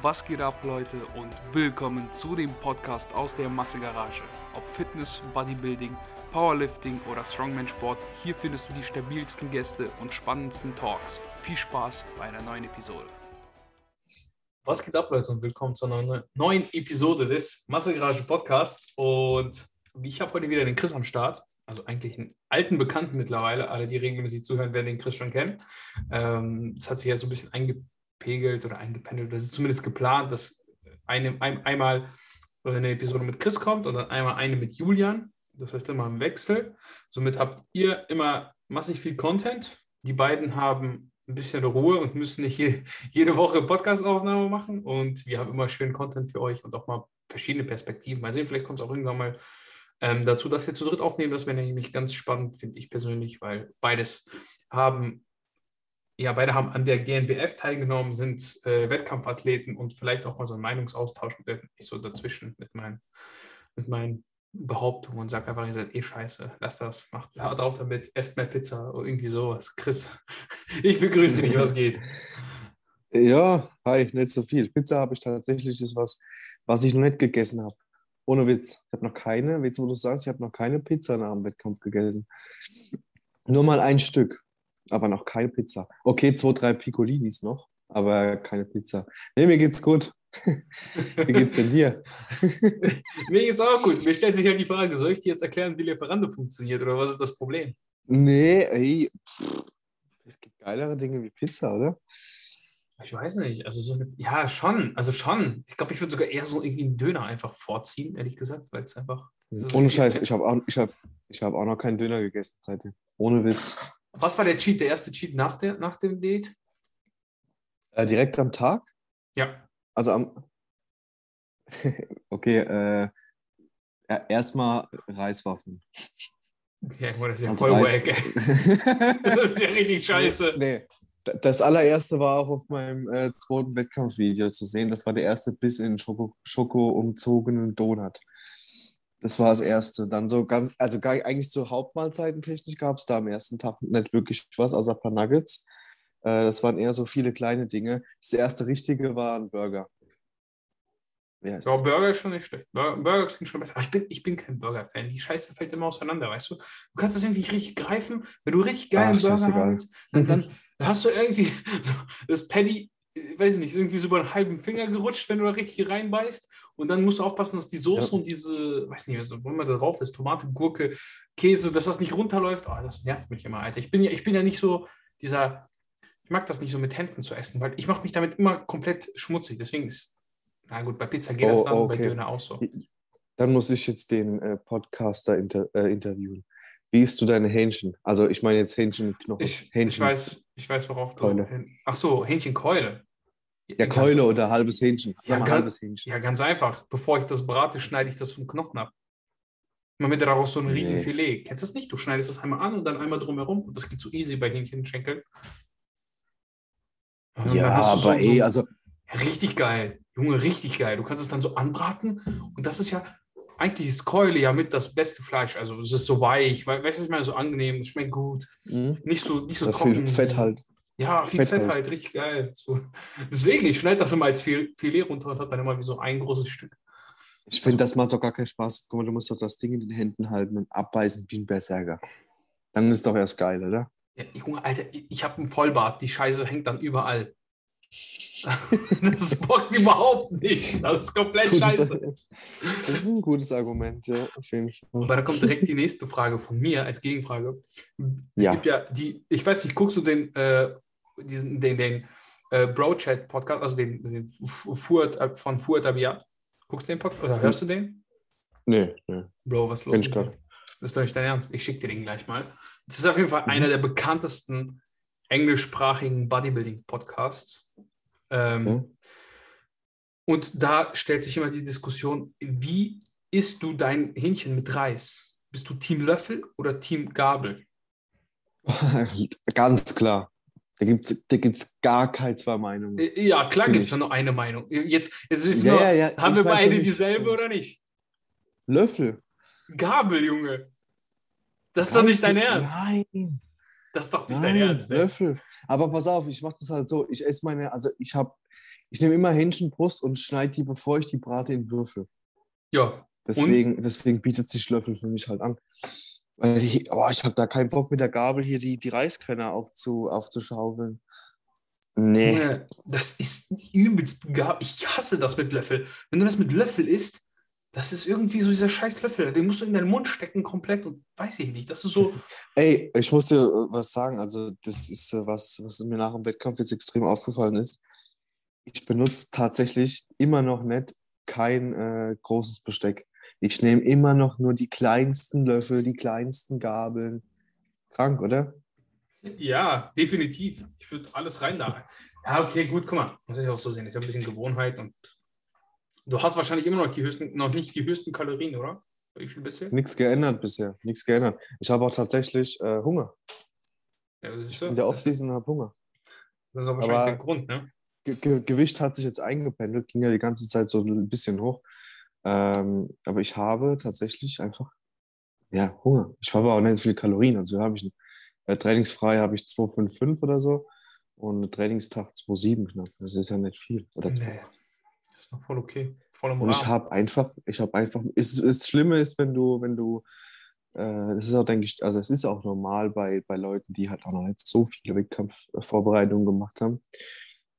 Was geht ab, Leute, und willkommen zu dem Podcast aus der Massegarage. Ob Fitness, Bodybuilding, Powerlifting oder Strongman-Sport, hier findest du die stabilsten Gäste und spannendsten Talks. Viel Spaß bei einer neuen Episode. Was geht ab, Leute, und willkommen zu einer neuen Episode des Massegarage Podcasts. Und ich habe heute wieder den Chris am Start, also eigentlich einen alten Bekannten mittlerweile. Alle, die regelmäßig zuhören, werden den Chris schon kennen. Ähm, es hat sich jetzt so ein bisschen eingepegelt oder eingependelt. Das ist zumindest geplant, dass eine, ein, einmal eine Episode mit Chris kommt und dann einmal eine mit Julian. Das heißt immer im Wechsel. Somit habt ihr immer massig viel Content. Die beiden haben ein bisschen Ruhe und müssen nicht je, jede Woche Podcast-Aufnahme machen. Und wir haben immer schön Content für euch und auch mal verschiedene Perspektiven. Mal sehen, vielleicht kommt es auch irgendwann mal ähm, dazu, dass wir zu dritt aufnehmen. Das wäre nämlich ganz spannend, finde ich persönlich, weil beides haben, ja, beide haben an der GNBF teilgenommen, sind äh, Wettkampfathleten und vielleicht auch mal so einen Meinungsaustausch ich so dazwischen mit meinen, mit meinen Behauptungen und sage einfach, ihr seid eh scheiße, lasst das, macht hart auf damit, esst mehr Pizza oder irgendwie sowas. Chris, ich begrüße dich, was geht? Ja, hi, nicht so viel. Pizza habe ich tatsächlich, ist was, was ich noch nicht gegessen habe. Ohne Witz. Ich habe noch keine, jetzt wo du sagst, ich habe noch keine Pizza nach dem Wettkampf gegessen. Nur mal ein Stück, aber noch keine Pizza. Okay, zwei, drei Piccolinis noch, aber keine Pizza. Nee, mir geht's gut. Wie geht's denn dir? Mir geht's auch gut. Mir stellt sich halt die Frage, soll ich dir jetzt erklären, wie Lieferando funktioniert oder was ist das Problem? Nee, ey. Es gibt geilere Dinge wie Pizza, oder? Ich weiß nicht. Also so eine, ja, schon. Also schon. Ich glaube, ich würde sogar eher so irgendwie einen Döner einfach vorziehen, ehrlich gesagt, weil es einfach. Ohne Scheiß, ich habe auch, ich hab, ich hab auch noch keinen Döner gegessen seitdem. Ohne Witz. Was war der Cheat, der erste Cheat nach, der, nach dem Date? Äh, direkt am Tag? Ja. Also am. okay, äh, erstmal Reiswaffen. Ja, das ist ja voll wack, ey. Das ist ja richtig scheiße. Nee, das allererste war auch auf meinem äh, zweiten Wettkampfvideo zu sehen. Das war der erste Biss in Schoko, Schoko umzogenen Donut. Das war das erste. Dann so ganz, also gar, eigentlich so Hauptmahlzeitentechnisch gab es da am ersten Tag nicht wirklich was, außer ein paar Nuggets. Äh, das waren eher so viele kleine Dinge. Das erste richtige war ein Burger. Yes. Ja, Burger ist schon nicht schlecht. Burger klingt schon besser. Aber ich bin, ich bin kein Burger-Fan. Die Scheiße fällt immer auseinander, weißt du? Du kannst das irgendwie richtig greifen. Wenn du richtig geilen Ach, Burger hast, dann, dann, da hast du irgendwie so, das Paddy, weiß ich nicht, irgendwie so über einen halben Finger gerutscht, wenn du da richtig reinbeißt. Und dann musst du aufpassen, dass die Soße ja. und diese, weiß nicht, was immer da drauf ist, Tomate, Gurke, Käse, dass das nicht runterläuft. Oh, das nervt mich immer, Alter. Ich bin ja, ich bin ja nicht so dieser, ich mag das nicht so mit Händen zu essen, weil ich mache mich damit immer komplett schmutzig. Deswegen ist, na gut, bei Pizza geht oh, das dann, okay. bei Döner auch so. Dann muss ich jetzt den äh, Podcaster inter, äh, interviewen. Wie isst du deine Hähnchen? Also ich meine jetzt Hähnchen mit Knochen. Ich, Hähnchen ich, weiß, ich weiß, worauf du... Keule. Ach so, Hähnchenkeule. Ja, Keule oder halbes Hähnchen. Ja, ganz, halbes Hähnchen. Ja, ganz einfach. Bevor ich das brate, schneide ich das vom Knochen ab. Man wird daraus so ein riesen nee. Filet. Kennst du das nicht? Du schneidest das einmal an und dann einmal drumherum. Und das geht so easy bei Hähnchenschenkeln. Und ja, aber so, ey, so, also... Richtig geil. Junge, richtig geil. Du kannst es dann so anbraten und das ist ja eigentlich ist Keule ja mit das beste Fleisch. Also es ist so weich, weißt du, was ich meine, so angenehm, es schmeckt gut. Mhm. Nicht so, nicht so das trocken. Viel Fett halt. Ja, viel Fett, Fett halt. halt. richtig geil. So. Deswegen, ich schneide das immer als Filet runter und habe dann immer wie so ein großes Stück. Ich finde, das macht doch gar keinen Spaß. Guck mal, du musst doch das Ding in den Händen halten und abbeißen wie ein Berserker. Dann ist doch erst geil, oder? Ja, Junge, Alter, ich habe einen Vollbart. Die Scheiße hängt dann überall. das bockt überhaupt nicht. Das ist komplett gutes, scheiße. Das ist ein gutes Argument, ja, auf jeden Fall. Aber da kommt direkt die nächste Frage von mir als Gegenfrage. Es ja. gibt ja die, ich weiß nicht, guckst du den, äh, diesen, den, den äh, Bro-Chat-Podcast, also den, den Fuhrt, äh, von Fuhrt Abiat? Guckst du den Podcast oder hörst du den? Nee, nee. Bro, was los? Bin ich Das ist doch nicht dein Ernst. Ich schicke dir den gleich mal. Das ist auf jeden Fall mhm. einer der bekanntesten englischsprachigen Bodybuilding-Podcasts. Ähm, okay. Und da stellt sich immer die Diskussion, wie isst du dein Hähnchen mit Reis? Bist du Team Löffel oder Team Gabel? Ganz klar. Da gibt es da gibt's gar keine zwei Meinungen. Äh, ja, klar gibt es ja nur eine Meinung. Jetzt, jetzt wissen ja, wir, ja, ja. haben ich wir beide dieselbe oder nicht? Löffel. Gabel, Junge. Das ist doch nicht dein Ernst. Nein. Das ist doch nicht Nein, dein Ernst. Ne? Löffel. Aber pass auf, ich mache das halt so. Ich esse meine, also ich habe ich nehme immer Hähnchenbrust und schneide die, bevor ich die brate, in Würfel. Ja. Deswegen, deswegen bietet sich Löffel für mich halt an. Weil ich, oh, ich habe da keinen Bock mit der Gabel hier die, die Reiskörner aufzu, aufzuschaufeln. Nee. Das ist übelst gar. Ich hasse das mit Löffel. Wenn du das mit Löffel isst, das ist irgendwie so dieser scheiß Löffel. Den musst du in deinen Mund stecken komplett und weiß ich nicht. Das ist so. Ey, ich muss dir äh, was sagen. Also, das ist äh, was, was mir nach dem Wettkampf jetzt extrem aufgefallen ist. Ich benutze tatsächlich immer noch nicht kein äh, großes Besteck. Ich nehme immer noch nur die kleinsten Löffel, die kleinsten Gabeln. Krank, oder? Ja, definitiv. Ich würde alles rein da. Ja, okay, gut, guck mal. Muss ich auch so sehen. Ist ja ein bisschen Gewohnheit und du hast wahrscheinlich immer noch, die höchsten, noch nicht die höchsten Kalorien, oder? Wie viel bist du? Nichts geändert bisher. Nichts geändert. Ich habe auch tatsächlich äh, Hunger. Ja, das, ist so. In der Offseason habe Hunger. das ist auch wahrscheinlich Aber- der Grund, ne? Ge Ge Gewicht hat sich jetzt eingependelt, ging ja die ganze Zeit so ein bisschen hoch. Ähm, aber ich habe tatsächlich einfach ja, Hunger. Ich habe auch nicht so viele Kalorien. Also habe ich äh, trainingsfrei habe ich 2,55 oder so und Trainingstag 2,7 knapp. Das ist ja nicht viel. Oder. Nee. Das ist noch voll okay. Voll Und ich habe einfach, ich habe einfach, es, das Schlimme ist, wenn du, wenn du, äh, das ist auch, denke ich, also es ist auch normal bei, bei Leuten, die halt auch noch nicht so viele Wettkampfvorbereitungen gemacht haben.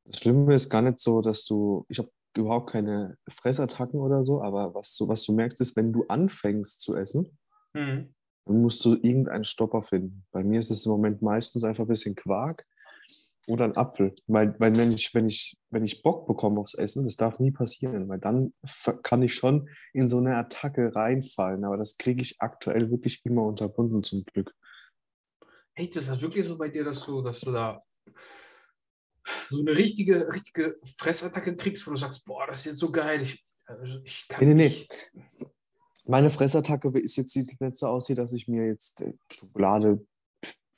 Das Schlimme ist gar nicht so, dass du, ich habe überhaupt keine Fressattacken oder so, aber was, du- was du merkst, ist, wenn du anfängst zu essen, Mhm. dann musst du irgendeinen Stopper finden. Bei mir ist es im Moment meistens einfach ein bisschen Quark oder ein Apfel. Weil, weil wenn, ich, wenn, ich, wenn ich Bock bekomme aufs Essen, das darf nie passieren, weil dann kann ich schon in so eine Attacke reinfallen. Aber das kriege ich aktuell wirklich immer unterbunden zum Glück. Echt, ist das wirklich so bei dir, dass du, dass du da so eine richtige, richtige Fressattacke kriegst, wo du sagst, boah, das ist jetzt so geil. Ich, also ich kann Nee, nee, nee. nicht. Meine Fressattacke ist jetzt sieht nicht so aussieht, dass ich mir jetzt äh, Schokolade,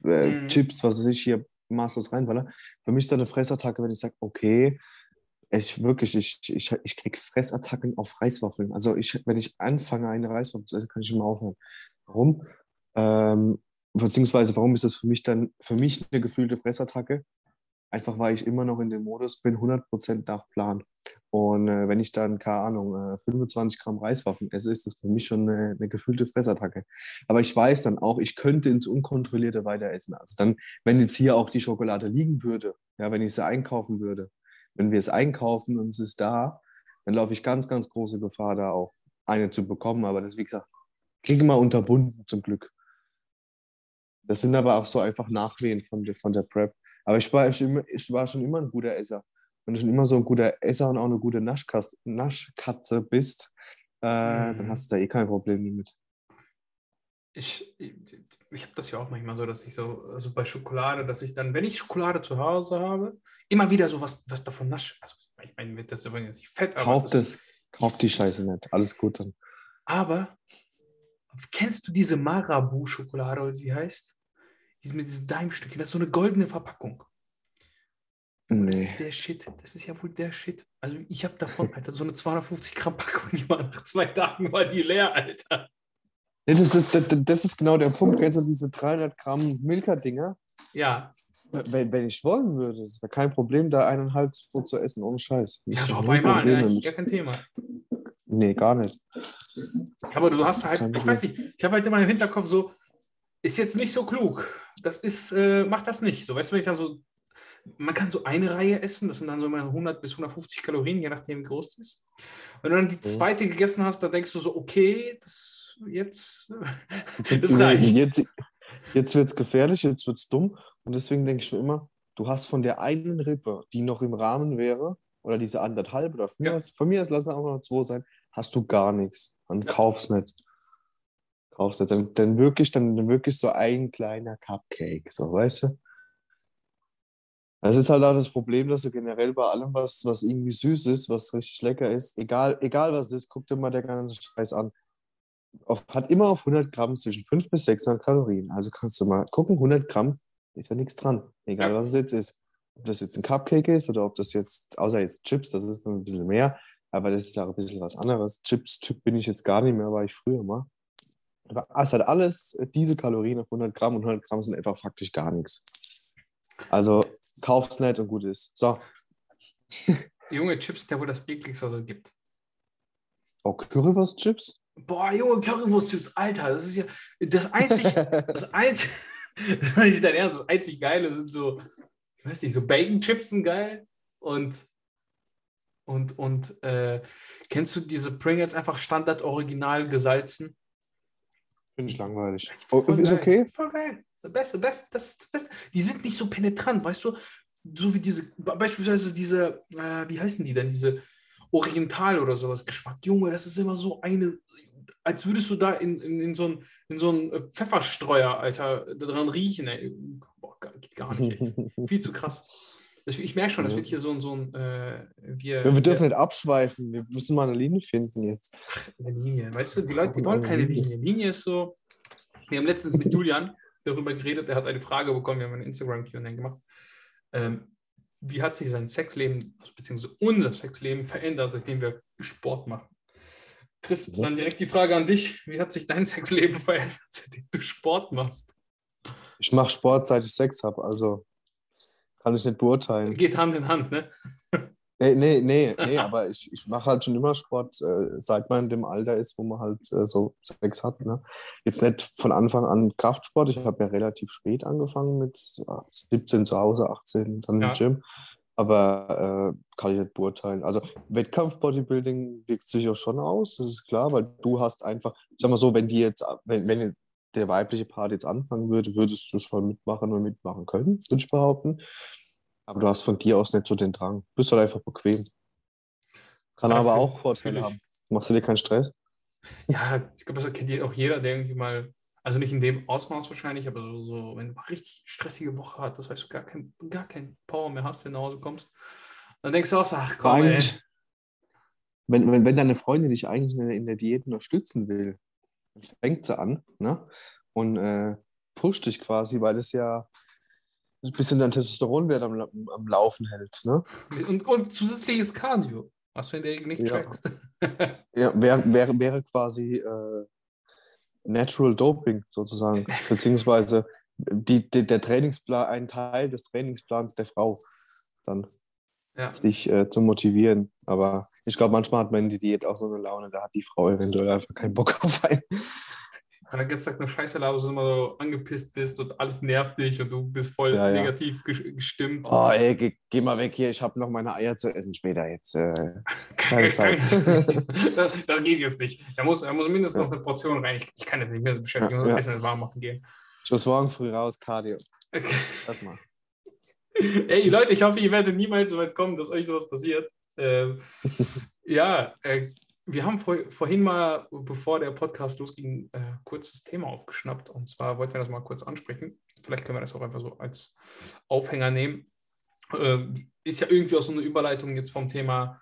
äh, Mhm. Chips, was weiß ich hier maßlos reinwalle. Für mich ist da eine Fressattacke, wenn ich sage, okay, ich wirklich, ich, ich, ich kriege Fressattacken auf Reiswaffeln. Also ich, wenn ich anfange, eine Reiswaffel zu essen, kann ich immer aufhören. Warum? Ähm, beziehungsweise, warum ist das für mich dann, für mich eine gefühlte Fressattacke? Einfach weil ich immer noch in dem Modus bin, 100% nach Plan. Und äh, wenn ich dann, keine Ahnung, äh, 25 Gramm Reiswaffen esse, ist das für mich schon eine, eine gefühlte Fressattacke. Aber ich weiß dann auch, ich könnte ins Unkontrollierte weiter essen. Also dann, wenn jetzt hier auch die Schokolade liegen würde, ja, wenn ich sie einkaufen würde, wenn wir es einkaufen und es ist da, dann laufe ich ganz, ganz große Gefahr, da auch eine zu bekommen. Aber das, wie gesagt, kriege mal unterbunden zum Glück. Das sind aber auch so einfach Nachwehen von der, von der Prep. Aber ich war, immer, ich war schon immer ein guter Esser. Wenn du schon immer so ein guter Esser und auch eine gute Naschkatze, Naschkatze bist, äh, Mhm. dann hast du da eh kein Problem damit. Ich, ich, ich habe das ja auch manchmal so, dass ich so, also bei Schokolade, dass ich dann, wenn ich Schokolade zu Hause habe, immer wieder so was, was davon nasche. Also ich meine, das ist ja jetzt nicht fett, aber Kauf das- das, kauf die Scheiße nicht. Alles gut dann. Aber kennst du diese Marabu-Schokolade oder wie heißt? Diese mit diesen Daimstückchen, das ist so eine goldene Verpackung. Oh, Das Nee. ist der Shit. Das ist ja wohl der Shit. Also ich habe davon, Alter, so eine 250 Gramm Packung, die war nach zwei Tagen war die leer, Alter. Ja, Das ist, das, das ist genau der Punkt. Du diese 300 Gramm Milka-Dinger? Ja, Wenn, wenn ich wollen würde, es wäre kein Problem, da eineinhalb so zu essen, ohne Scheiß. ja so auf einmal, ne? Mit. gar kein Thema. Nee, gar nicht. Aber du hast halt, ich weiß nicht, ich habe halt immer im Hinterkopf so, ist jetzt nicht so klug. Das ist, äh, mach das nicht. So, weißt du, wenn ich da so, man kann so eine Reihe essen, das sind dann so immer 100 bis 150 Kalorien, je nachdem, wie groß das ist. Wenn du dann die Mhm. zweite gegessen hast, dann denkst du so, okay, das jetzt, Jetzt, das reicht. jetzt, jetzt wird es gefährlich, jetzt wird es dumm. Und deswegen denke ich mir immer, du hast von der einen Rippe, die noch im Rahmen wäre, oder diese anderthalb, oder von, Ja. mir, aus, von mir aus lassen auch noch zwei sein, hast du gar nichts. Dann Ja. kauf's nicht. Kauf's nicht. Dann, dann, wirklich, dann, dann wirklich so ein kleiner Cupcake, so, weißt du? Das ist halt auch das Problem, dass du generell bei allem, was, was irgendwie süß ist, was richtig lecker ist, egal, egal was es ist, guck dir mal der ganze Scheiß an. Auf, hat immer auf 100 Gramm zwischen 500 bis 600 Kalorien. Also kannst du mal gucken, 100 Gramm ist ja nichts dran. Egal, Ja. was es jetzt ist. Ob das jetzt ein Cupcake ist oder ob das jetzt, außer jetzt Chips, das ist ein bisschen mehr, aber das ist auch ein bisschen was anderes. Chips-Typ bin ich jetzt gar nicht mehr, war ich früher mal. Aber es hat alles äh, diese Kalorien auf 100 Gramm und 100 Gramm sind einfach faktisch gar nichts. Also kauf's nicht und gut ist. So, Junge, Chips ja wohl das ekligste, was es gibt. Oh, Currywurst-Chips? Boah, Junge, Currywurst-Chips, Alter, das ist ja das einzig, das einzig, das ist dein Ernst, das einzig Geile sind so, ich weiß nicht, so Bacon-Chips sind geil und, und, und, äh, kennst du diese Pringles einfach Standard original gesalzen? Finde ich langweilig. Oh, Voll ist geil, okay? Voll geil. Das Beste, Beste, das ist das Beste. Die sind nicht so penetrant, weißt du? So wie diese, beispielsweise diese, äh, wie heißen die denn? Diese Oriental oder sowas Geschmack. Junge, das ist immer so eine, als würdest du da in, in, in so einen in so einen äh, Pfefferstreuer, Alter, dran riechen, ey. Boah, gar- geht gar nicht, ey. Viel zu krass. Das, ich merke schon, das wird hier so ein, so ein äh, wir, Ja, wir dürfen nicht abschweifen. Wir müssen mal eine Linie finden jetzt. eine Linie. Weißt du, die Leute, die wollen keine Linie. Linie ist so. Wir haben letztens mit Julian darüber geredet, er hat eine Frage bekommen, wir haben eine Instagram-QA gemacht. Ähm, wie hat sich sein Sexleben, also beziehungsweise unser Sexleben verändert, seitdem wir Sport machen? Chris, dann direkt die Frage an dich. Wie hat sich dein Sexleben verändert, seitdem du Sport machst? Ich mache Sport, seit ich Sex habe, also kann ich nicht beurteilen. Geht Hand in Hand, ne? Nee, nee, nee, nee aber ich, ich mache halt schon immer Sport, äh, seit man in dem Alter ist, wo man halt äh, so Sex hat. Ne? Jetzt nicht von Anfang an Kraftsport. Ich habe ja relativ spät angefangen mit äh, 17 zu Hause, 18 dann Ja. im Gym. Aber äh, kann ich nicht beurteilen. Also Wettkampf-Bodybuilding wirkt sich auch schon aus, das ist klar, weil du hast einfach, ich sag mal so, wenn die jetzt, wenn, wenn der weibliche Part jetzt anfangen würde, würdest du schon mitmachen und mitmachen können, würde ich behaupten. Aber du hast von dir aus nicht so den Drang. Bist halt einfach bequem. Kann Ja, aber auch Vorteile natürlich. haben. Machst du dir keinen Stress? Ja, ich glaube, das kennt auch jeder, der irgendwie mal, also nicht in dem Ausmaß wahrscheinlich, aber so, so wenn du mal richtig stressige Woche hast, das heißt, du gar kein, gar kein Power mehr hast, wenn du nach Hause kommst, dann denkst du auch so, ach komm, ey. Eigentlich, wenn, wenn, wenn deine Freundin dich eigentlich in der, in der Diät unterstützen will, fängt sie an ne? und äh, pusht dich quasi, weil es ja ein bisschen dein Testosteronwert am, am Laufen hält. Ne? Und, und zusätzliches Cardio, was du in der Regel nicht Ja. trackst. Ja, wäre, wäre, wäre quasi äh, Natural Doping sozusagen, beziehungsweise die, die, der Trainingsplan, ein Teil des Trainingsplans der Frau dann ja. sich äh, zu motivieren. Aber ich glaube, manchmal hat man in die Diät auch so eine Laune, da hat die Frau eventuell einfach keinen Bock auf einen. Wenn du den ganzen Tag nur Scheiße laberst und immer so angepisst bist und alles nervt dich und du bist voll Ja, ja. negativ ges- gestimmt. Oh, ey, geh, geh mal weg hier, ich habe noch meine Eier zu essen später jetzt. Äh, keine Zeit. das, das geht jetzt nicht. Er muss, er muss mindestens noch eine Portion rein. Ich, ich kann jetzt nicht mehr so beschäftigen, Ja, ich muss ja. Essen warm machen gehen. ich muss morgen früh raus, Cardio. Okay. Lass mal. Ey, Leute, ich hoffe, ihr werdet niemals so weit kommen, dass euch sowas passiert. Ähm, ja, äh, wir haben vor, vorhin mal, bevor der Podcast losging, äh, kurz das Thema aufgeschnappt. Und zwar wollten wir das mal kurz ansprechen. Vielleicht können wir das auch einfach so als Aufhänger nehmen. Ähm, ist ja irgendwie auch so eine Überleitung jetzt vom Thema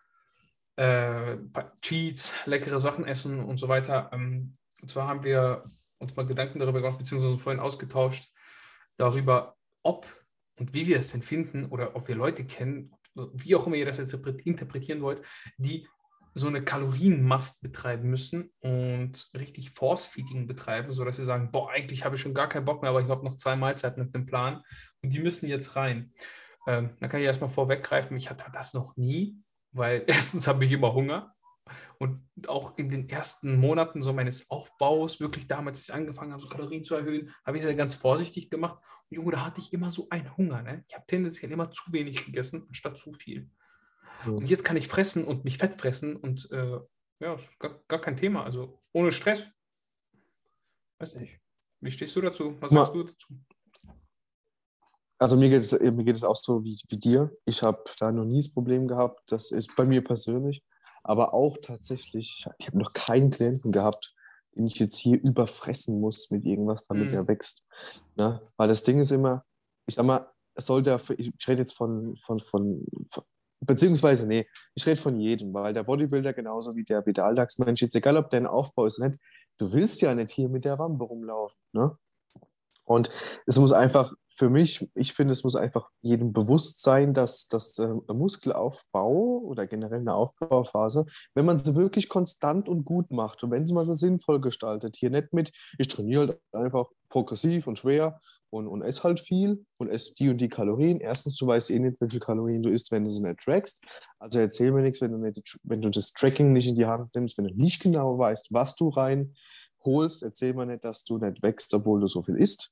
äh, Cheats, leckere Sachen essen und so weiter. Ähm, und zwar haben wir uns mal Gedanken darüber gemacht, beziehungsweise vorhin ausgetauscht, darüber, ob und wie wir es denn finden oder ob wir Leute kennen, wie auch immer ihr das jetzt interpretieren wollt, die so eine Kalorienmast betreiben müssen und richtig Force-Feeding betreiben, sodass sie sagen, boah, eigentlich habe ich schon gar keinen Bock mehr, aber ich habe noch zwei Mahlzeiten mit einem Plan und die müssen jetzt rein. Ähm, da kann ich erstmal vorweggreifen, ich hatte das noch nie, weil erstens habe ich immer Hunger und auch in den ersten Monaten so meines Aufbaus, wirklich damals, als ich angefangen habe, so Kalorien zu erhöhen, habe ich es ja ganz vorsichtig gemacht. Und Junge, da hatte ich immer so einen Hunger. Ne? Ich habe tendenziell immer zu wenig gegessen, anstatt zu viel. Mhm. Und jetzt kann ich fressen und mich fett fressen und äh, ja, gar, gar kein Thema. Also ohne Stress. Weiß nicht. Wie stehst du dazu? Was Ma- sagst du dazu? Also mir geht es, mir geht es auch so wie, wie dir. Ich habe da noch nie das Problem gehabt. Das ist bei mir persönlich. Aber auch tatsächlich, ich habe noch keinen Klienten gehabt, den ich jetzt hier überfressen muss mit irgendwas, damit Mhm. er wächst. Ne? Weil das Ding ist immer, ich sag mal, es sollte, ich rede jetzt von, von, von, von beziehungsweise, nee, ich rede von jedem, weil der Bodybuilder genauso wie der, wie der Alltagsmensch, jetzt egal ob dein Aufbau ist oder nicht, du willst ja nicht hier mit der Wampe rumlaufen. Ne? Und es muss einfach für mich, ich finde, es muss einfach jedem bewusst sein, dass das äh, Muskelaufbau oder generell eine Aufbauphase, wenn man sie wirklich konstant und gut macht und wenn sie mal so sinnvoll gestaltet, hier nicht mit, ich trainiere halt einfach progressiv und schwer und, und ess halt viel und ess die und die Kalorien. Erstens, du weißt eh nicht, wie viele Kalorien du isst, wenn du sie nicht trackst. Also erzähl mir nichts, wenn du, nicht, wenn du das Tracking nicht in die Hand nimmst, wenn du nicht genau weißt, was du reinholst. Erzähl mir nicht, dass du nicht wächst, obwohl du so viel isst.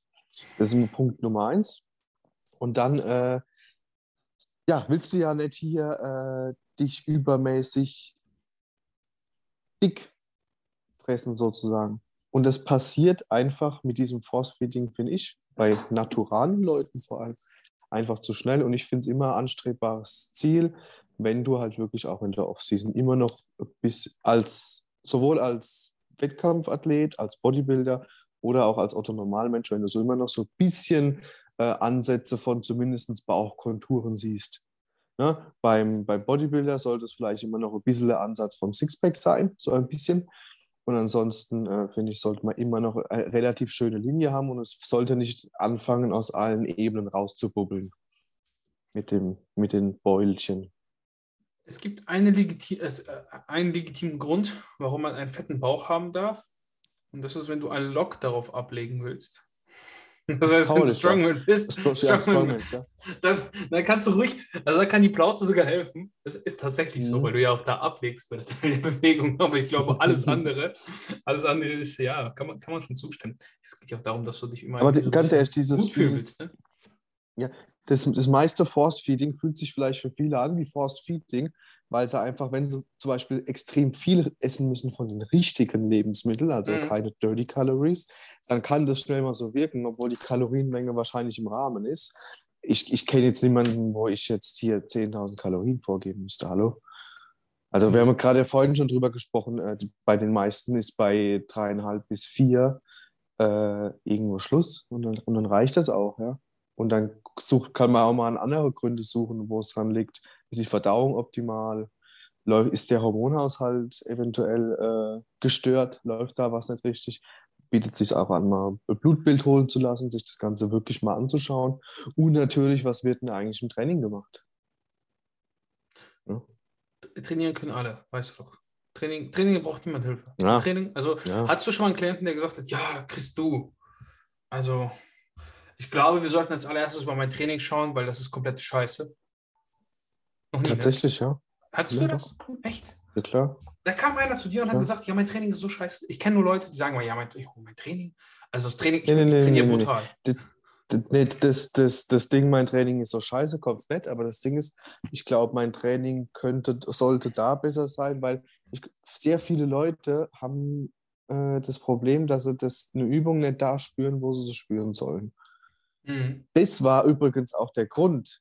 Das ist Punkt Nummer eins. Und dann, äh, ja, willst du ja nicht hier äh, dich übermäßig dick fressen sozusagen. Und das passiert einfach mit diesem Force-Feeding, finde ich, bei naturalen Leuten vor allem, einfach zu schnell. Und ich finde es immer ein anstrebbares Ziel, wenn du halt wirklich auch in der Offseason immer noch bis als, sowohl als Wettkampfathlet, als Bodybuilder oder auch als Otto-Normalmensch, wenn du so immer noch so ein bisschen äh, Ansätze von zumindest Bauchkonturen siehst. Ne? Beim, beim Bodybuilder sollte es vielleicht immer noch ein bisschen der Ansatz vom Sixpack sein, so ein bisschen. Und ansonsten, äh, finde ich, sollte man immer noch eine relativ schöne Linie haben und es sollte nicht anfangen, aus allen Ebenen rauszububbeln mit, dem, mit den Beulchen. Es gibt eine legiti äh, einen legitimen Grund, warum man einen fetten Bauch haben darf. Und das ist, wenn du einen Lock darauf ablegen willst. Das heißt, wenn du Strongman bist, Strongman, ja. dann, dann, kannst du ruhig, also da kann die Plauze sogar helfen. Das ist tatsächlich mhm. so, weil du ja auch da ablegst bei der Bewegung. Aber ich glaube, alles andere, alles andere ist, ja, kann man, kann man schon zustimmen. Es geht ja auch darum, dass du dich immer Aber so ganz ehrlich, dieses, gut dieses ne? ja, das, das meiste Force-Feeding fühlt sich vielleicht für viele an wie Force-Feeding, weil sie einfach, wenn sie zum Beispiel extrem viel essen müssen von den richtigen Lebensmitteln, also mhm. keine Dirty Calories, dann kann das schnell mal so wirken, obwohl die Kalorienmenge wahrscheinlich im Rahmen ist. Ich, ich kenne jetzt niemanden, wo ich jetzt hier 10.000 Kalorien vorgeben müsste. Hallo? Also wir haben gerade vorhin schon drüber gesprochen, äh, bei den meisten ist bei dreieinhalb bis vier äh, irgendwo Schluss und dann, und dann reicht das auch, ja. Und dann sucht, kann man auch mal an andere Gründe suchen, wo es dran liegt. Ist die Verdauung optimal? Ist der Hormonhaushalt eventuell äh, gestört? Läuft da was nicht richtig? Bietet sich auch an, mal ein Blutbild holen zu lassen, sich das Ganze wirklich mal anzuschauen. Und natürlich, was wird denn eigentlich im Training gemacht? Ja. Trainieren können alle, weißt du doch. Training, Training braucht niemand Hilfe. Ja. Training, also ja. hast du schon mal einen Klienten, der gesagt hat, ja, kriegst du. Also ich glaube, wir sollten als allererstes mal mein Training schauen, weil das ist komplette Scheiße. Nie, ne? Tatsächlich, ne? ja. Hattest ja. du das? Echt? Ja, klar. Da kam einer zu dir und ja. hat gesagt, ja, mein Training ist so scheiße. Ich kenne nur Leute, die sagen mal, ja, mein, oh, mein Training, also das Training, ich, nee, nee, ich trainiere nee, brutal. Nee, das, das, das Ding, mein Training ist so scheiße, kommt es nicht, aber das Ding ist, ich glaube, mein Training könnte, sollte da besser sein, weil ich, sehr viele Leute haben äh, das Problem, dass sie das, eine Übung nicht da spüren, wo sie sie spüren sollen. Mhm. Das war übrigens auch der Grund,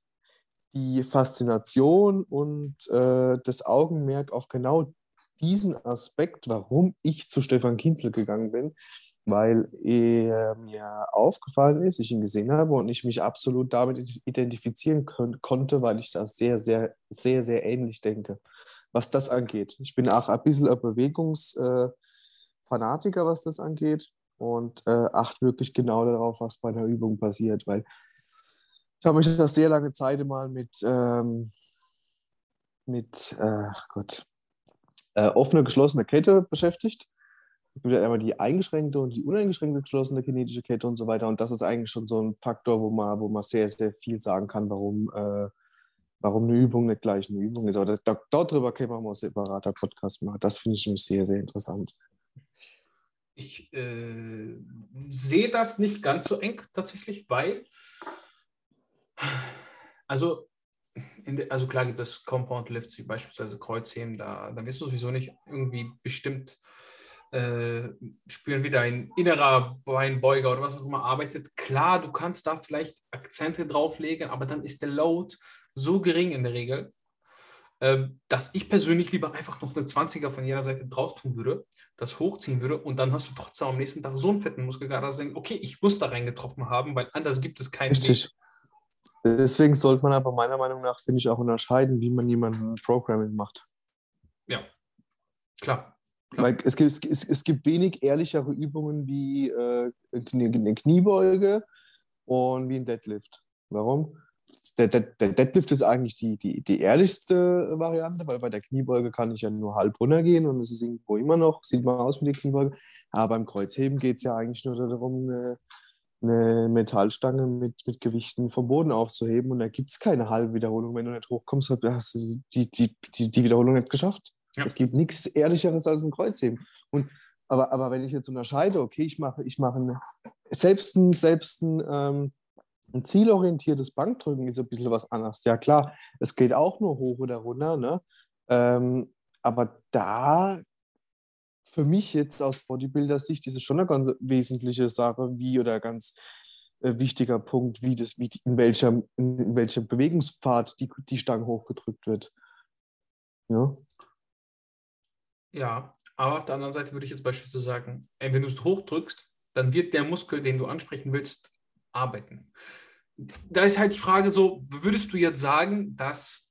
die Faszination und äh, das Augenmerk auf genau diesen Aspekt, warum ich zu Stefan Kinzel gegangen bin, weil er mir aufgefallen ist, ich ihn gesehen habe und ich mich absolut damit identifizieren konnte, weil ich da sehr, sehr, sehr, sehr ähnlich denke, was das angeht. Ich bin auch ein bisschen ein Bewegungsfanatiker, äh, was das angeht und äh, acht wirklich genau darauf, was bei einer Übung passiert, weil ich habe mich das sehr lange Zeit mal mit, ähm, mit äh, Gott, äh, offene, geschlossene Kette beschäftigt. Es gibt ja einmal die eingeschränkte und die uneingeschränkte geschlossene kinetische Kette und so weiter. Und das ist eigentlich schon so ein Faktor, wo man, wo man sehr, sehr viel sagen kann, warum, äh, warum eine Übung nicht gleich eine Übung ist. Aber da, darüber können wir mal ein separater Podcast machen. Das finde ich nämlich sehr, sehr interessant. Ich äh, sehe das nicht ganz so eng tatsächlich, weil, also, de, also klar gibt es Compound Lifts wie beispielsweise Kreuzheben, da, da wirst du sowieso nicht irgendwie bestimmt äh, spüren, wie dein innerer Beinbeuger oder was auch immer arbeitet. Klar, du kannst da vielleicht Akzente drauflegen, aber dann ist der Load so gering in der Regel, ähm, dass ich persönlich lieber einfach noch eine 20er von jeder Seite drauf tun würde, das hochziehen würde und dann hast du trotzdem am nächsten Tag so einen fetten Muskelkater, dass du denkst, okay, ich muss da reingetroffen haben, weil anders gibt es keinen Richtig. Weg. Deswegen sollte man aber meiner Meinung nach, finde ich, auch unterscheiden, wie man jemanden Programming macht. Ja, klar. Klar. Weil es gibt, es, es gibt wenig ehrlichere Übungen wie äh, eine Kniebeuge und wie ein Deadlift. Warum? der, der, der Deadlift ist eigentlich die, die, die ehrlichste Variante, weil bei der Kniebeuge kann ich ja nur halb runtergehen und es ist irgendwo immer noch, sieht mal aus mit der Kniebeuge. Aber beim Kreuzheben geht es ja eigentlich nur darum, eine, Metallstange mit, mit Gewichten vom Boden aufzuheben und da gibt es keine halbe Wiederholung. Wenn du nicht hochkommst, hast du die, die, die, die Wiederholung nicht geschafft. Ja. Es gibt nichts Ehrlicheres als ein Kreuzheben. Und, aber, aber wenn ich jetzt unterscheide, okay, ich mache, ich mache eine, selbst ein, selbst ein, ähm, ein zielorientiertes Bankdrücken ist ein bisschen was anderes. Ja klar, es geht auch nur hoch oder runter, ne? Ähm, aber da für mich jetzt aus Bodybuilder-Sicht ist es schon eine ganz wesentliche Sache, wie oder ganz äh, wichtiger Punkt, wie das, wie, in welchem, in, in welchem Bewegungspfad die, die Stange hochgedrückt wird. Ja. Ja, aber auf der anderen Seite würde ich jetzt beispielsweise sagen, ey, wenn du es hochdrückst, dann wird der Muskel, den du ansprechen willst, arbeiten. Da ist halt die Frage so, würdest du jetzt sagen, dass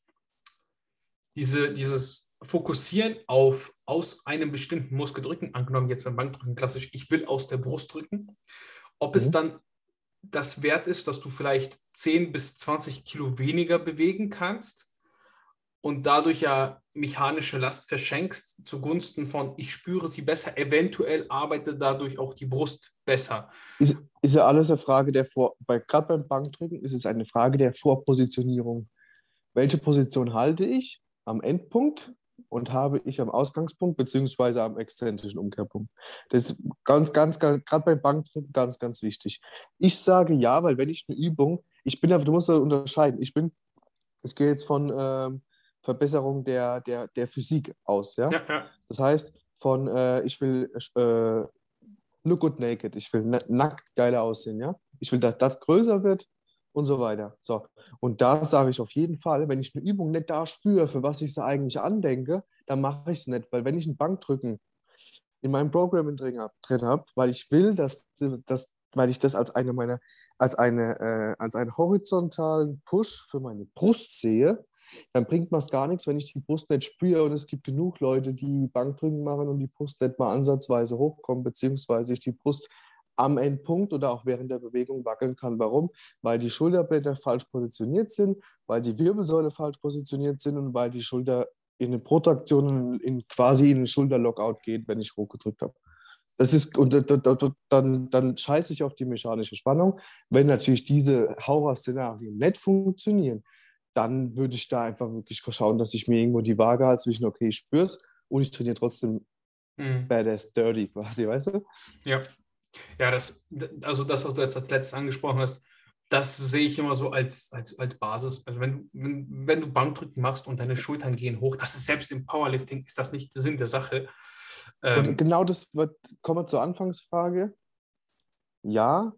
diese, dieses Fokussieren auf aus einem bestimmten Muskel drücken, angenommen jetzt beim Bankdrücken klassisch, ich will aus der Brust drücken, ob Mhm. es dann das wert ist, dass du vielleicht 10 bis 20 Kilo weniger bewegen kannst und dadurch ja mechanische Last verschenkst zugunsten von, ich spüre sie besser, eventuell arbeitet dadurch auch die Brust besser. Ist, ist ja alles eine Frage der Vor... Bei, Gerade beim Bankdrücken ist es eine Frage der Vorpositionierung. Welche Position halte ich am Endpunkt und habe ich am Ausgangspunkt beziehungsweise am exzentrischen Umkehrpunkt? Das ist ganz, ganz, ganz gerade beim Bankdrücken ganz, ganz wichtig. Ich sage ja, weil wenn ich eine Übung, ich bin aber, du musst da unterscheiden, ich bin, ich gehe jetzt von ähm, Verbesserung der, der, der Physik aus, ja? Ja, ja. Das heißt, von äh, ich will äh, look good naked, ich will na- nackt geiler aussehen, ja. Ich will, dass das größer wird und so weiter. So. Und da sage ich auf jeden Fall, wenn ich eine Übung nicht da spüre, für was ich sie eigentlich andenke, dann mache ich es nicht. Weil wenn ich ein Bankdrücken in meinem Programming drin habe, hab, weil ich will, dass, dass, weil ich das als eine meiner, als eine, äh, als einen horizontalen Push für meine Brust sehe, dann bringt mir es gar nichts, wenn ich die Brust nicht spüre und es gibt genug Leute, die Bankdrücken machen und die Brust nicht mal ansatzweise hochkommen, beziehungsweise ich die Brust am Endpunkt oder auch während der Bewegung wackeln kann. Warum? Weil die Schulterblätter falsch positioniert sind, weil die Wirbelsäule falsch positioniert sind und weil die Schulter in eine Protraktion, in, quasi in einen Schulterlockout geht, wenn ich hochgedrückt habe. Das ist, und da- da- da- dann, dann scheiße ich auf die mechanische Spannung. Wenn natürlich diese Horrorszenarien nicht funktionieren, dann würde ich da einfach wirklich schauen, dass ich mir irgendwo die Waage halte zwischen, okay, ich spüre es und ich trainiere trotzdem Mhm. badass dirty quasi, weißt du? Ja. Ja, das, also das, was du jetzt als letztes angesprochen hast, das sehe ich immer so als, als, als Basis. Also wenn, du- wenn, wenn du Bankdrücken machst und deine Schultern gehen hoch, das ist selbst im Powerlifting, ist das nicht der Sinn der Sache. Und Ähm, genau das wird, kommen wir zur Anfangsfrage. Ja,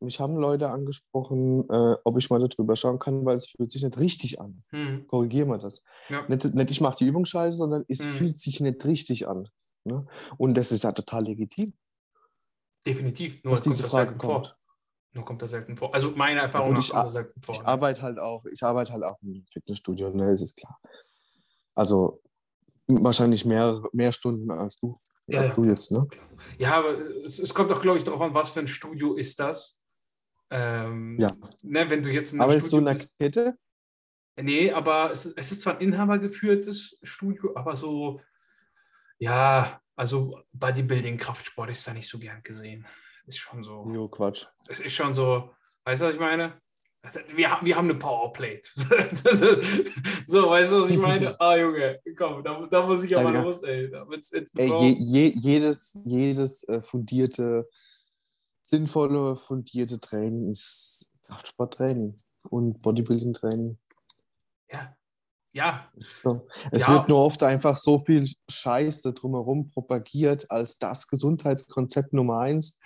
mich haben Leute angesprochen, äh, ob ich mal darüber schauen kann, weil es fühlt sich nicht richtig an. hm, Korrigieren wir das. ja. Nicht, nicht ich mache die Übung scheiße, sondern es Mhm. fühlt sich nicht richtig an. Ne? Und das ist ja total legitim. Definitiv. Nur dass diese das Frage selten kommt. vor. Nur kommt das selten vor. Also meiner Erfahrung gut, nach kommt das selten vor. Ich ne? arbeite halt auch, ich arbeite halt auch im Fitnessstudio, ne, das ist klar. Also wahrscheinlich mehr, mehr Stunden als du, Ja, als ja, du jetzt, ne? Ja, aber es, es kommt auch, glaube ich, darauf an, was für ein Studio ist das. Ähm, Ja. Ne, wenn du jetzt in so Studio in bist, Kette, Nee, aber es, es ist zwar ein inhabergeführtes Studio, aber so, ja, also Bodybuilding, Kraftsport ist da nicht so gern gesehen. Ist schon so, jo, Quatsch. es ist schon so, weißt du, was ich meine? Wir, haben- wir haben eine Powerplate. So, weißt du, was ich meine? Ah, Junge, komm, da, da muss ich aber los, ey. Jetzt eine Ey, je, je, jedes, jedes äh, fundierte, sinnvolle, fundierte Training ist Kraftsporttraining und Bodybuilding-Training. ja. Ja, so. Es Ja. wird nur oft einfach so viel Scheiße drumherum propagiert als das Gesundheitskonzept Nummer eins.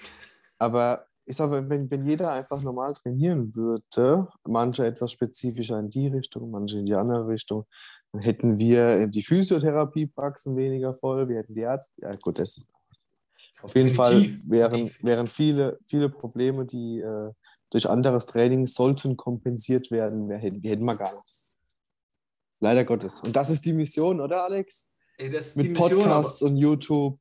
Aber ich sage, wenn, wenn jeder einfach normal trainieren würde, manche etwas spezifischer in die Richtung, manche in die andere Richtung, dann hätten wir die Physiotherapiepraxen weniger voll, wir hätten die Ärzte. Ja, gut, das ist auf jeden Fall wären, wären viele, viele Probleme, die äh, durch anderes Training sollten kompensiert werden, wir hätten, die hätten wir gar nicht. Leider Gottes. Und das ist die Mission, oder Alex? Ey, das ist die Mit Mission, Podcasts und YouTube,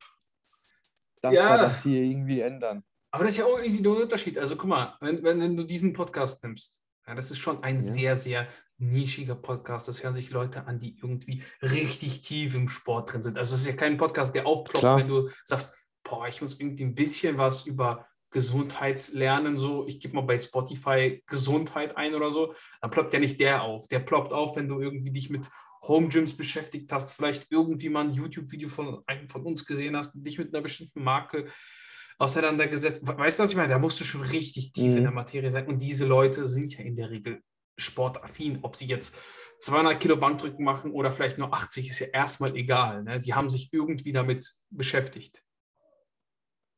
dass Ja. wir das hier irgendwie ändern. Aber das ist ja auch irgendwie ein Unterschied. Also guck mal, wenn, wenn, wenn du diesen Podcast nimmst, ja, das ist schon ein Ja. sehr, sehr nischiger Podcast. Das hören sich Leute an, die irgendwie richtig tief im Sport drin sind. Also es ist ja kein Podcast, der aufploppt, Klar. wenn du sagst, boah, ich muss irgendwie ein bisschen was über Gesundheit lernen, so ich gebe mal bei Spotify Gesundheit ein oder so, dann ploppt ja nicht der auf. Der ploppt auf, wenn du irgendwie dich mit Home Gyms beschäftigt hast, vielleicht irgendwie mal ein YouTube-Video von einem von uns gesehen hast, dich mit einer bestimmten Marke auseinandergesetzt. Weißt du, was ich meine? Da musst du schon richtig tief Mhm. in der Materie sein. Und diese Leute sind ja in der Regel sportaffin. Ob sie jetzt 200 Kilo Bankdrücken machen oder vielleicht nur 80, ist ja erstmal egal. Ne? Die haben sich irgendwie damit beschäftigt.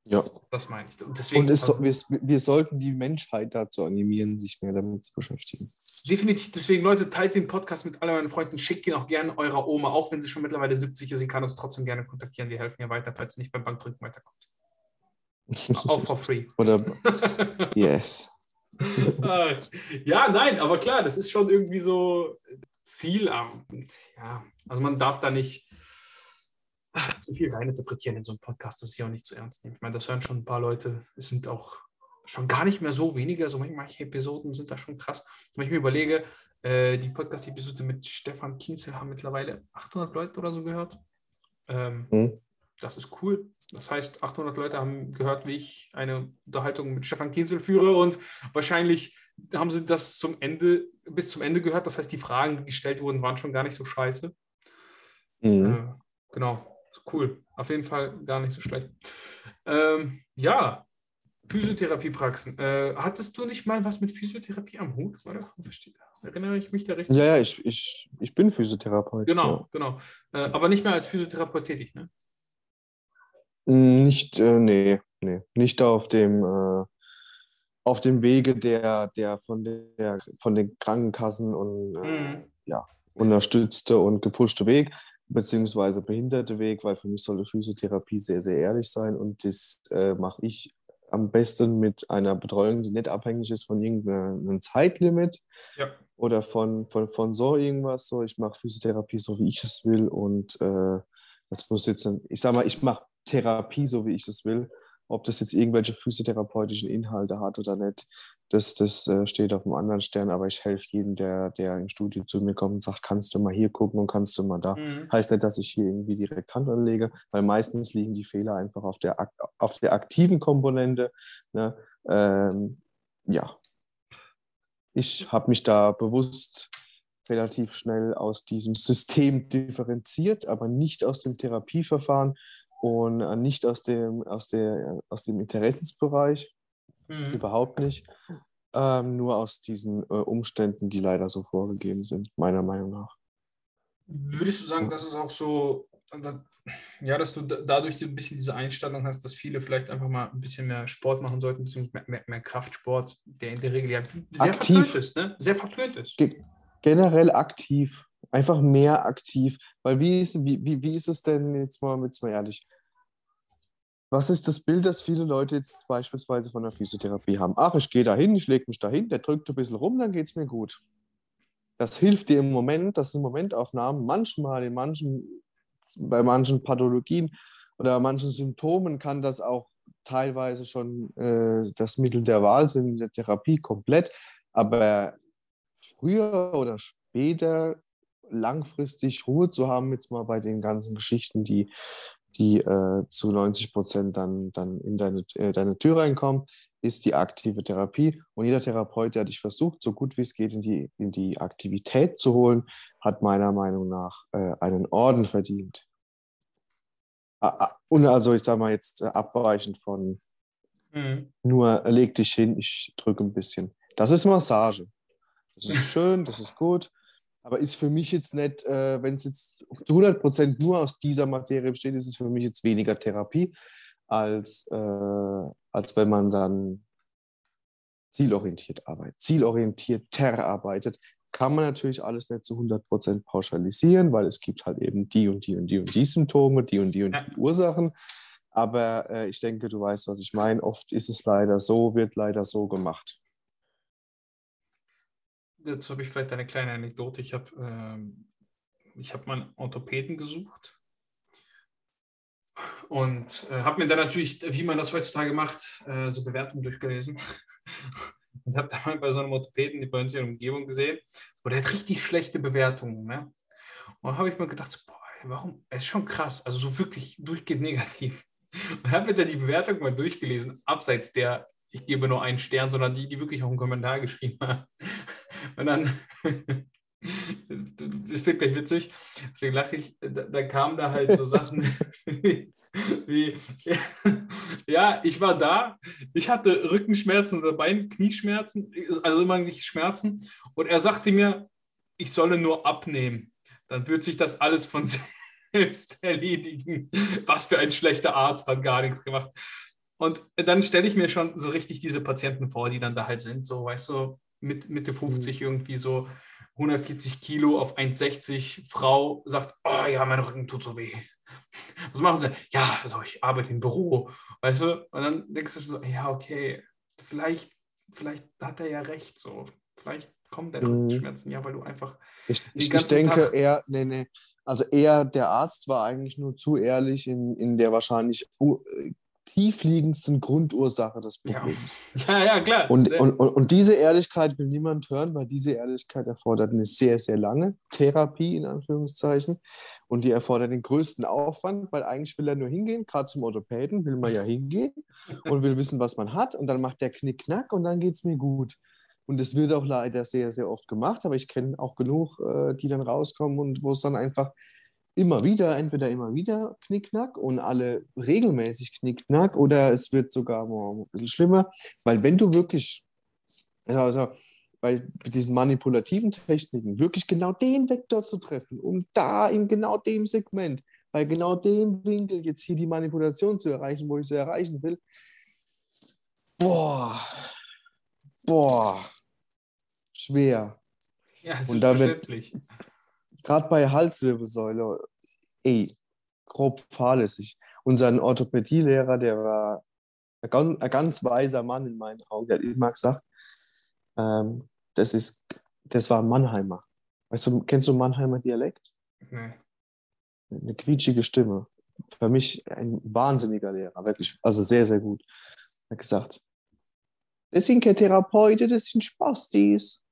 Ja. Das meine ich. Und deswegen Und es, also, wir, wir sollten die Menschheit dazu animieren, sich mehr damit zu beschäftigen. definitiv, deswegen, Leute, teilt den Podcast mit all euren Freunden, schickt ihn auch gerne eurer Oma, auch wenn sie schon mittlerweile 70 ist, sie kann uns trotzdem gerne kontaktieren. Wir helfen ihr weiter, falls sie nicht beim Bankdrücken weiterkommt. Auch for free. Oder yes. Ach, ja, nein, aber klar, das ist schon irgendwie so Ziel. Ja, also man darf da nicht zu viel reininterpretieren in so einem Podcast, das ja auch nicht zu ernst nehmen. Ich meine, das hören schon ein paar Leute, es sind auch schon gar nicht mehr so wenige, so manche Episoden sind da schon krass. Wenn ich mir überlege, äh, die Podcast-Episode mit Stefan Kienzel haben mittlerweile 800 Leute oder so gehört. Ähm, Hm. das ist cool. Das heißt, 800 Leute haben gehört, wie ich eine Unterhaltung mit Stefan Kienzel führe und wahrscheinlich haben sie das zum Ende, bis zum Ende gehört. Das heißt, die Fragen, die gestellt wurden, waren schon gar nicht so scheiße. Mhm. Äh, genau, cool. Auf jeden Fall gar nicht so schlecht. Ähm, ja, Physiotherapiepraxen. Äh, hattest du nicht mal was mit Physiotherapie am Hut? Verstehe- Erinnere ich mich da richtig? Ja, ja, ich, ich, ich bin Physiotherapeut. Genau, genau. Äh, aber nicht mehr als Physiotherapeut tätig, ne? Ja. Nicht, äh, nee, nee, nicht auf dem, äh, auf dem Wege der, der von der von den Krankenkassen und äh, Mhm. unterstützte und gepushte Weg, beziehungsweise behinderte Weg, weil für mich sollte Physiotherapie sehr, sehr ehrlich sein und das äh, mache ich am besten mit einer Betreuung, die nicht abhängig ist von irgendeinem Zeitlimit Ja. oder von, von, von so irgendwas. So, ich mache Physiotherapie so, wie ich es will und äh, das muss jetzt, ich sage mal, ich mache Therapie so, wie ich es will. Ob das jetzt irgendwelche physiotherapeutischen Inhalte hat oder nicht, das, das äh, steht auf einem anderen Stern, aber ich helfe jedem, der, der im Studio zu mir kommt und sagt, kannst du mal hier gucken und kannst du mal da. Mhm. Heißt nicht, dass ich hier irgendwie direkt Hand anlege, weil meistens liegen die Fehler einfach auf der, auf der aktiven Komponente. Ne? Ähm, ja. Ich habe mich da bewusst relativ schnell aus diesem System differenziert, aber nicht aus dem Therapieverfahren und äh, nicht aus dem, aus der, aus dem Interessensbereich, Mhm. überhaupt nicht. Ähm, nur aus diesen äh, Umständen, die leider so vorgegeben sind, meiner Meinung nach. Würdest du sagen, dass es auch so, dass, ja, dass du da- dadurch ein bisschen diese Einstellung hast, dass viele vielleicht einfach mal ein bisschen mehr Sport machen sollten, beziehungsweise mehr, mehr, mehr Kraftsport, der in der Regel ja sehr Aktiv. verpönt ist, ne? Sehr verpönt ist. Ge generell aktiv, einfach mehr aktiv. Weil wie ist, wie, wie, wie ist es denn jetzt mal, jetzt mal ehrlich? Was ist das Bild, das viele Leute jetzt beispielsweise von der Physiotherapie haben? Ach, ich gehe da hin, ich lege mich da hin, der drückt ein bisschen rum, dann geht es mir gut. Das hilft dir im Moment, das sind Momentaufnahmen. Manchmal in manchen, bei manchen Pathologien oder manchen Symptomen kann das auch teilweise schon äh, das Mittel der Wahl sein in der Therapie komplett. Aber früher oder später langfristig Ruhe zu haben, jetzt mal bei den ganzen Geschichten, die, die äh, zu 90 Prozent dann, dann in deine, äh, deine Tür reinkommen, ist die aktive Therapie. Und jeder Therapeut, der dich versucht, so gut wie es geht, in die, in die Aktivität zu holen, hat meiner Meinung nach äh, einen Orden verdient. Ah, ah, Und also, ich sage mal jetzt äh, abweichend von Mhm. nur leg dich hin, ich drücke ein bisschen. Das ist Massage. Das ist schön, das ist gut, aber ist für mich jetzt nicht, äh, wenn es jetzt zu 100% nur aus dieser Materie besteht, ist es für mich jetzt weniger Therapie, als, äh, als wenn man dann zielorientiert arbeitet. Zielorientierter arbeitet, kann man natürlich alles nicht zu 100% pauschalisieren, weil es gibt halt eben die und die und die und die Symptome, die und die und Ja. die Ursachen. Aber äh, ich denke, du weißt, was ich meine. Oft ist es leider so, wird leider so gemacht. Jetzt habe ich vielleicht eine kleine Anekdote. Ich habe ähm, hab mal einen Orthopäden gesucht und äh, habe mir dann natürlich, wie man das heutzutage macht, äh, so Bewertungen durchgelesen. und habe da mal bei so einem Orthopäden bei uns in der Umgebung gesehen, wo der hat richtig schlechte Bewertungen. Ne? Und habe ich mir gedacht, so, boah, warum? Es ist schon krass, also so wirklich durchgehend negativ. Und habe mir dann die Bewertung mal durchgelesen, abseits der, ich gebe nur einen Stern, sondern die, die wirklich auch einen Kommentar geschrieben haben. Und dann, das wird gleich witzig, deswegen lache ich, da, da kamen da halt so Sachen wie, wie, ja, ich war da, ich hatte Rückenschmerzen oder Bein, Knieschmerzen, also immer nicht Schmerzen. Und er sagte mir, ich solle nur abnehmen. Dann wird sich das alles von selbst erledigen. Was für ein schlechter Arzt, hat gar nichts gemacht. Und dann stelle ich mir schon so richtig diese Patienten vor, die dann da halt sind, so, weißt du, mit Mitte 50 mhm. irgendwie so 140 Kilo auf 1,60 Frau sagt, oh ja, mein Rücken tut so weh. Was machen sie? Ja, also ich arbeite im Büro, weißt du? Und dann denkst du so, ja, okay, vielleicht, vielleicht hat er ja recht, so. Vielleicht kommen deine mhm. Rückenschmerzen, ja, weil du einfach. Ich, ich, ich denke, Tag er, nee, nee. Also er, der Arzt, war eigentlich nur zu ehrlich in, in der wahrscheinlich tiefliegendsten Grundursache des Problems. Ja, ja, ja klar. Und, und, und, diese Ehrlichkeit will niemand hören, weil diese Ehrlichkeit erfordert eine sehr, sehr lange Therapie, in Anführungszeichen. Und die erfordert den größten Aufwand, weil eigentlich will er nur hingehen, gerade zum Orthopäden will man ja hingehen und will wissen, was man hat. Und dann macht der Knickknack und dann geht es mir gut. Und es wird auch leider sehr, sehr oft gemacht, aber ich kenne auch genug, äh, die dann rauskommen und wo es dann einfach immer wieder, entweder immer wieder Knickknack und alle regelmäßig Knickknack oder es wird sogar ein bisschen schlimmer, weil wenn du wirklich, also bei diesen manipulativen Techniken, wirklich genau den Vektor zu treffen, um da in genau dem Segment, bei genau dem Winkel jetzt hier die Manipulation zu erreichen, wo ich sie erreichen will, boah, boah, schwer. Ja, und da wird gerade bei Halswirbelsäule, ey, grob fahrlässig. Unser Orthopädielehrer, der war ein ganz, ein ganz weiser Mann in meinen Augen, der hat immer gesagt, ähm, das ist, das war Mannheimer. Weißt du, kennst du Mannheimer Dialekt? Nein. Eine quietschige Stimme. Für mich ein wahnsinniger Lehrer, wirklich, also sehr, sehr gut. Er hat gesagt, das sind keine Therapeuten, das sind Spastis.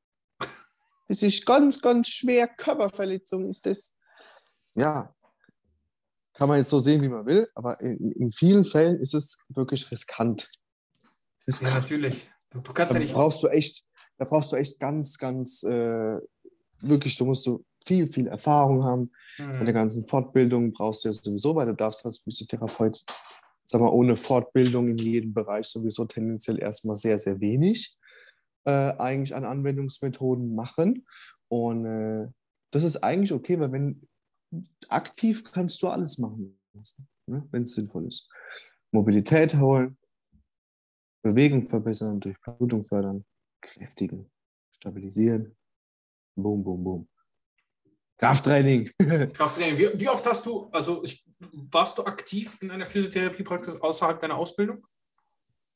Das ist ganz, ganz schwer. Körperverletzung ist das. Ja, kann man jetzt so sehen, wie man will, aber in, in vielen Fällen ist es wirklich riskant. riskant. Ja, natürlich. Du, du kannst da ja nicht. Brauchst du echt, da brauchst du echt ganz, ganz, äh, wirklich, du musst du viel, viel Erfahrung haben. Mhm. Bei der ganzen Fortbildung brauchst du ja sowieso, weil du darfst als Physiotherapeut, sag mal, ohne Fortbildung in jedem Bereich sowieso tendenziell erstmal sehr, sehr wenig äh, eigentlich an Anwendungsmethoden machen. Und äh, das ist eigentlich okay, weil wenn aktiv kannst du alles machen, ne, wenn es sinnvoll ist. Mobilität holen, Bewegung verbessern, Durchblutung fördern, kräftigen, stabilisieren. Boom, boom, boom. Krafttraining. Krafttraining. Wie, wie, oft hast du, also ich, warst du aktiv in einer Physiotherapiepraxis außerhalb deiner Ausbildung?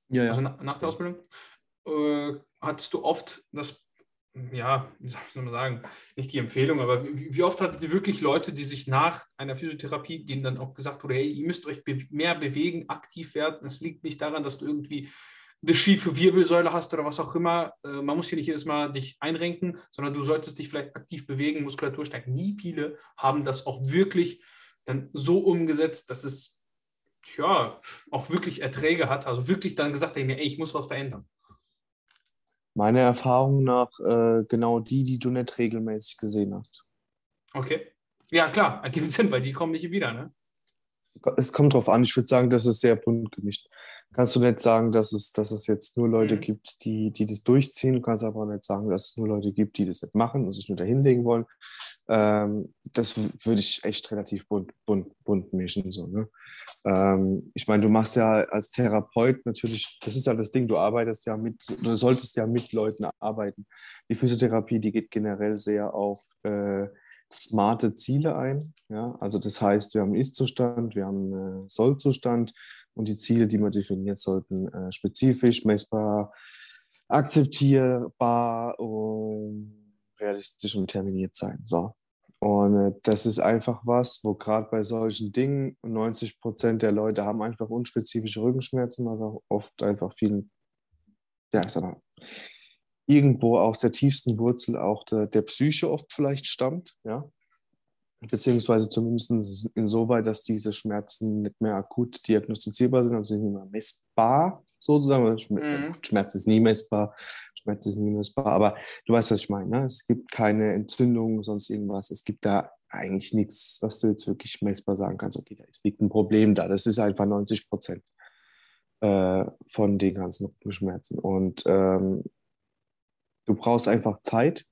Ja, ja. Also nach, nach der Ausbildung? Äh, hattest du oft das, ja, wie soll man sagen, nicht die Empfehlung, aber wie, wie oft hattet ihr wirklich Leute, die sich nach einer Physiotherapie, denen dann auch gesagt wurde, hey, ihr müsst euch be mehr bewegen, aktiv werden. Es liegt nicht daran, dass du irgendwie eine schiefe Wirbelsäule hast oder was auch immer. Äh, man muss hier nicht jedes Mal dich einrenken, sondern du solltest dich vielleicht aktiv bewegen, Muskulatur stärken. Nie viele haben das auch wirklich dann so umgesetzt, dass es ja auch wirklich Erträge hat. Also wirklich dann gesagt, ey, ich muss was verändern. Meiner Erfahrung nach äh, genau die, die du nicht regelmäßig gesehen hast. Okay. Ja, klar, ergibt Sinn, weil die kommen nicht wieder, ne? Es kommt drauf an. Ich würde sagen, das ist sehr bunt gemischt. Kannst du nicht sagen, dass es, dass es jetzt nur Leute mhm. gibt, die, die das durchziehen. Du kannst aber auch nicht sagen, dass es nur Leute gibt, die das nicht machen und sich nur dahinlegen wollen. Ähm, das würde ich echt relativ bunt, bunt, bunt mischen. So, ne? ähm, ich meine, du machst ja als Therapeut natürlich, das ist ja das Ding, du arbeitest ja mit, du solltest ja mit Leuten arbeiten. Die Physiotherapie, die geht generell sehr auf äh, smarte Ziele ein. Ja? Also das heißt, wir haben Ist-Zustand, wir haben einen Soll-Zustand und die Ziele, die man definiert, sollten äh, spezifisch, messbar, akzeptierbar und realistisch und terminiert sein. So. Und äh, das ist einfach was, wo gerade bei solchen Dingen 90 Prozent der Leute haben einfach unspezifische Rückenschmerzen, was auch oft einfach vielen, ja, ich sag mal, irgendwo aus der tiefsten Wurzel auch der, der Psyche oft vielleicht stammt, ja. beziehungsweise zumindest insoweit, dass diese Schmerzen nicht mehr akut diagnostizierbar sind, also nicht mehr messbar sozusagen. Mhm. Schmerz ist nie messbar, Schmerz ist nie aber du weißt, was ich meine. Ne? Es gibt keine Entzündung, sonst irgendwas. Es gibt da eigentlich nichts, was du jetzt wirklich messbar sagen kannst. Okay, da liegt ein Problem da. Das ist einfach 90 Prozent äh, von den ganzen Rückenschmerzen. Und ähm, du brauchst einfach Zeit,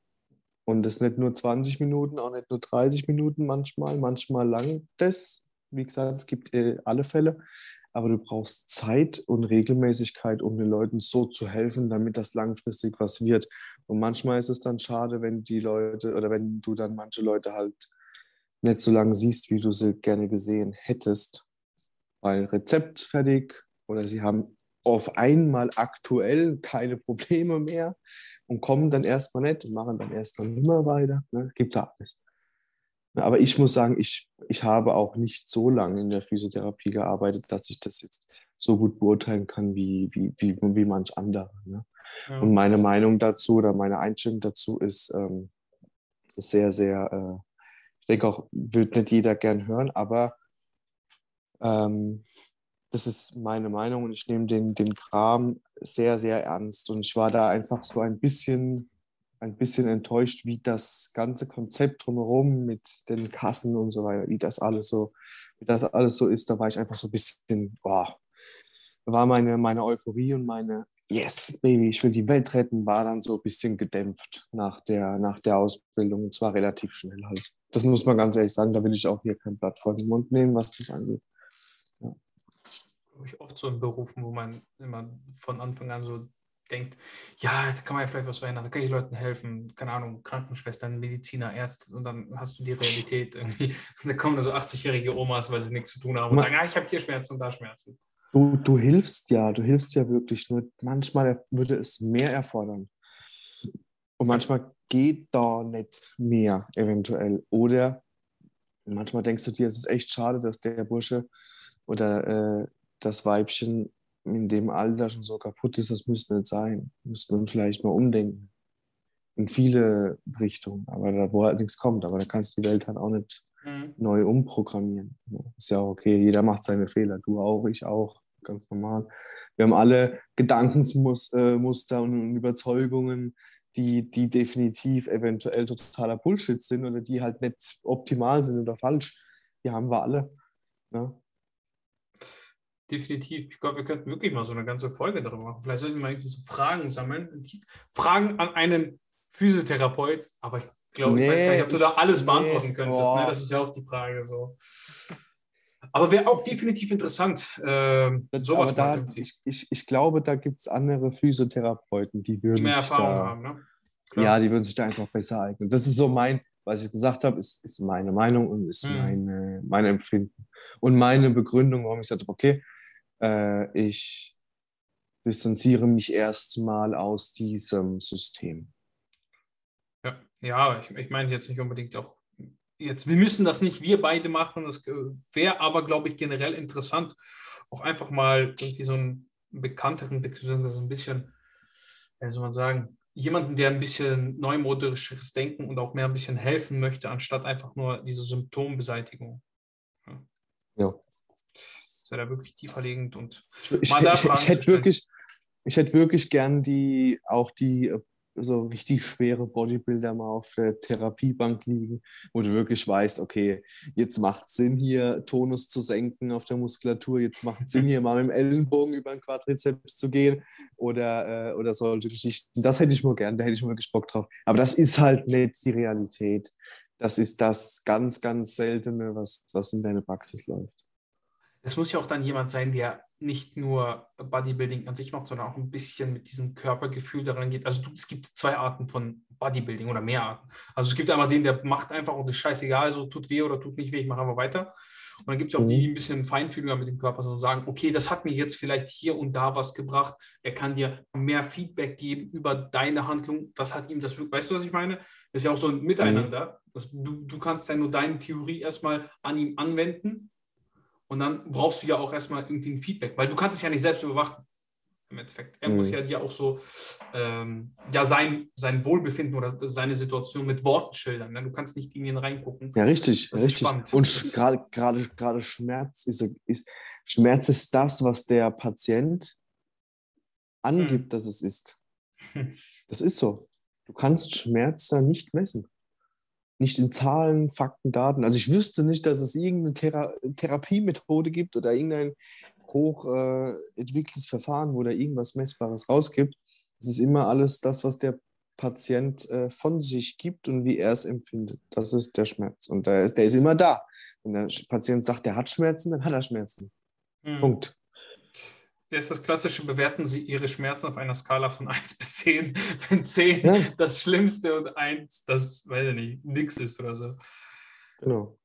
und das nicht nur 20 Minuten, auch nicht nur 30 Minuten manchmal, manchmal lang das. Wie gesagt, es gibt äh, alle Fälle. Aber du brauchst Zeit und Regelmäßigkeit, um den Leuten so zu helfen, damit das langfristig was wird. Und manchmal ist es dann schade, wenn die Leute oder wenn du dann manche Leute halt nicht so lange siehst, wie du sie gerne gesehen hättest, weil Rezept fertig oder sie haben auf einmal aktuell keine Probleme mehr und kommen dann erstmal nicht und machen dann erst dann immer weiter. Ne? Gibt es ja alles. Aber ich muss sagen, ich, ich habe auch nicht so lange in der Physiotherapie gearbeitet, dass ich das jetzt so gut beurteilen kann wie, wie, wie, wie manch andere. Ne? Ja. Und meine Meinung dazu oder meine Einstellung dazu ist, ähm, sehr, sehr, äh, ich denke auch, wird nicht jeder gern hören, aber ähm, das ist meine Meinung und ich nehme den, den Kram sehr, sehr ernst. Und ich war da einfach so ein bisschen, ein bisschen enttäuscht, wie das ganze Konzept drumherum mit den Kassen und so weiter, wie das alles so, wie das alles so ist. Da war ich einfach so ein bisschen, boah, war meine, meine Euphorie und meine Yes, Baby, ich will die Welt retten, war dann so ein bisschen gedämpft nach der, nach der Ausbildung und zwar relativ schnell halt. Das muss man ganz ehrlich sagen, da will ich auch hier kein Blatt vor den Mund nehmen, was das angeht glaube ich, oft so in Berufen, wo man immer von Anfang an so denkt, ja, da kann man ja vielleicht was verändern, da kann ich Leuten helfen, keine Ahnung, Krankenschwestern, Mediziner, Ärzte und dann hast du die Realität irgendwie. Und da kommen da so 80-jährige Omas, weil sie nichts zu tun haben und sagen, ah, ich habe hier Schmerzen und da Schmerzen. Du, du hilfst ja, du hilfst ja wirklich, nur manchmal würde es mehr erfordern. Und manchmal geht da nicht mehr eventuell. Oder manchmal denkst du dir, es ist echt schade, dass der Bursche oder äh, das Weibchen in dem Alter schon so kaputt ist, das müsste nicht sein. Müsste man vielleicht mal umdenken. In viele Richtungen, aber da, wo halt nichts kommt. Aber da kannst du die Welt halt auch nicht mhm. neu umprogrammieren. Ist ja okay, jeder macht seine Fehler. Du auch, ich auch, ganz normal. Wir haben alle Gedankensmuster und Überzeugungen, die, die definitiv eventuell totaler Bullshit sind oder die halt nicht optimal sind oder falsch. Die haben wir alle. Ne? Definitiv. Ich glaube, wir könnten wirklich mal so eine ganze Folge darüber machen. Vielleicht sollten wir mal irgendwie so Fragen sammeln. Fragen an einen Physiotherapeut, aber ich glaube, nee, ich weiß gar nicht, ob du da alles beantworten nee, könntest. Ne? Das ist ja auch die Frage so. Aber wäre auch definitiv interessant. Äh, sowas da, ich, ich, ich glaube, da gibt es andere Physiotherapeuten, die würden. Die mehr Erfahrung da, haben, ne? Klar. Ja, die würden sich da einfach besser eignen. Das ist so mein, was ich gesagt habe, ist, ist meine Meinung und ist hm. meine, mein Empfinden. Und meine Begründung, warum ich gesagt habe, okay, äh, ich distanziere mich erstmal aus diesem System. Ja, ja ich, ich meine jetzt nicht unbedingt auch jetzt, wir müssen das nicht wir beide machen, das wäre aber, glaube ich, generell interessant, auch einfach mal irgendwie so einen bekannteren, beziehungsweise ein bisschen, wie soll man sagen, jemanden, der ein bisschen neumodisches Denken und auch mehr ein bisschen helfen möchte, anstatt einfach nur diese Symptombeseitigung. Ja. ja ja da wirklich tieferlegend und ich, ich, ich, hätte wirklich, ich hätte wirklich gern die auch die äh, so richtig schwere Bodybuilder mal auf der Therapiebank liegen, wo du wirklich weißt, okay, jetzt macht es Sinn, hier Tonus zu senken auf der Muskulatur, jetzt macht es Sinn, hier mal mit dem Ellenbogen über den Quadrizeps zu gehen oder, äh, oder solche Geschichten. Das hätte ich nur gern, da hätte ich wirklich Bock drauf. Aber das ist halt nicht die Realität. Das ist das ganz, ganz Seltene, was, was in deiner Praxis läuft. Es muss ja auch dann jemand sein, der nicht nur Bodybuilding an sich macht, sondern auch ein bisschen mit diesem Körpergefühl daran geht. Also du, es gibt zwei Arten von Bodybuilding oder mehr Arten. Also es gibt einmal den, der macht einfach und ist scheißegal, so tut weh oder tut nicht weh, ich mache aber weiter. Und dann gibt es auch die, die ein bisschen feinfühliger mit dem Körper sind und sagen, okay, das hat mir jetzt vielleicht hier und da was gebracht. Er kann dir mehr Feedback geben über deine Handlung. Was hat ihm das, weißt du, was ich meine? Das ist ja auch so ein Miteinander. Das, du, du kannst ja nur deine Theorie erstmal an ihm anwenden und dann brauchst du ja auch erstmal irgendwie ein Feedback, weil du kannst es ja nicht selbst überwachen. im Endeffekt. Er mhm. muss ja dir auch so ähm, ja, sein, sein Wohlbefinden oder seine Situation mit Worten schildern. Ne? Du kannst nicht in ihn reingucken. Ja, richtig, das richtig. Und gerade gerade gerade Schmerz ist, ist Schmerz ist das, was der Patient angibt, mhm. dass es ist. Das ist so. Du kannst Schmerz nicht messen. Nicht in Zahlen, Fakten, Daten. Also ich wüsste nicht, dass es irgendeine Thera Therapiemethode gibt oder irgendein hoch äh, entwickeltes Verfahren, wo da irgendwas Messbares rausgibt. Es ist immer alles das, was der Patient äh, von sich gibt und wie er es empfindet. Das ist der Schmerz. Und der ist, der ist immer da. Wenn der Patient sagt, der hat Schmerzen, dann hat er Schmerzen. Mhm. Punkt. Ja, ist das klassische, bewerten Sie Ihre Schmerzen auf einer Skala von 1 bis 10. Wenn 10 ja. das Schlimmste und 1 das, weiß ich nicht, nix ist oder so. Genau.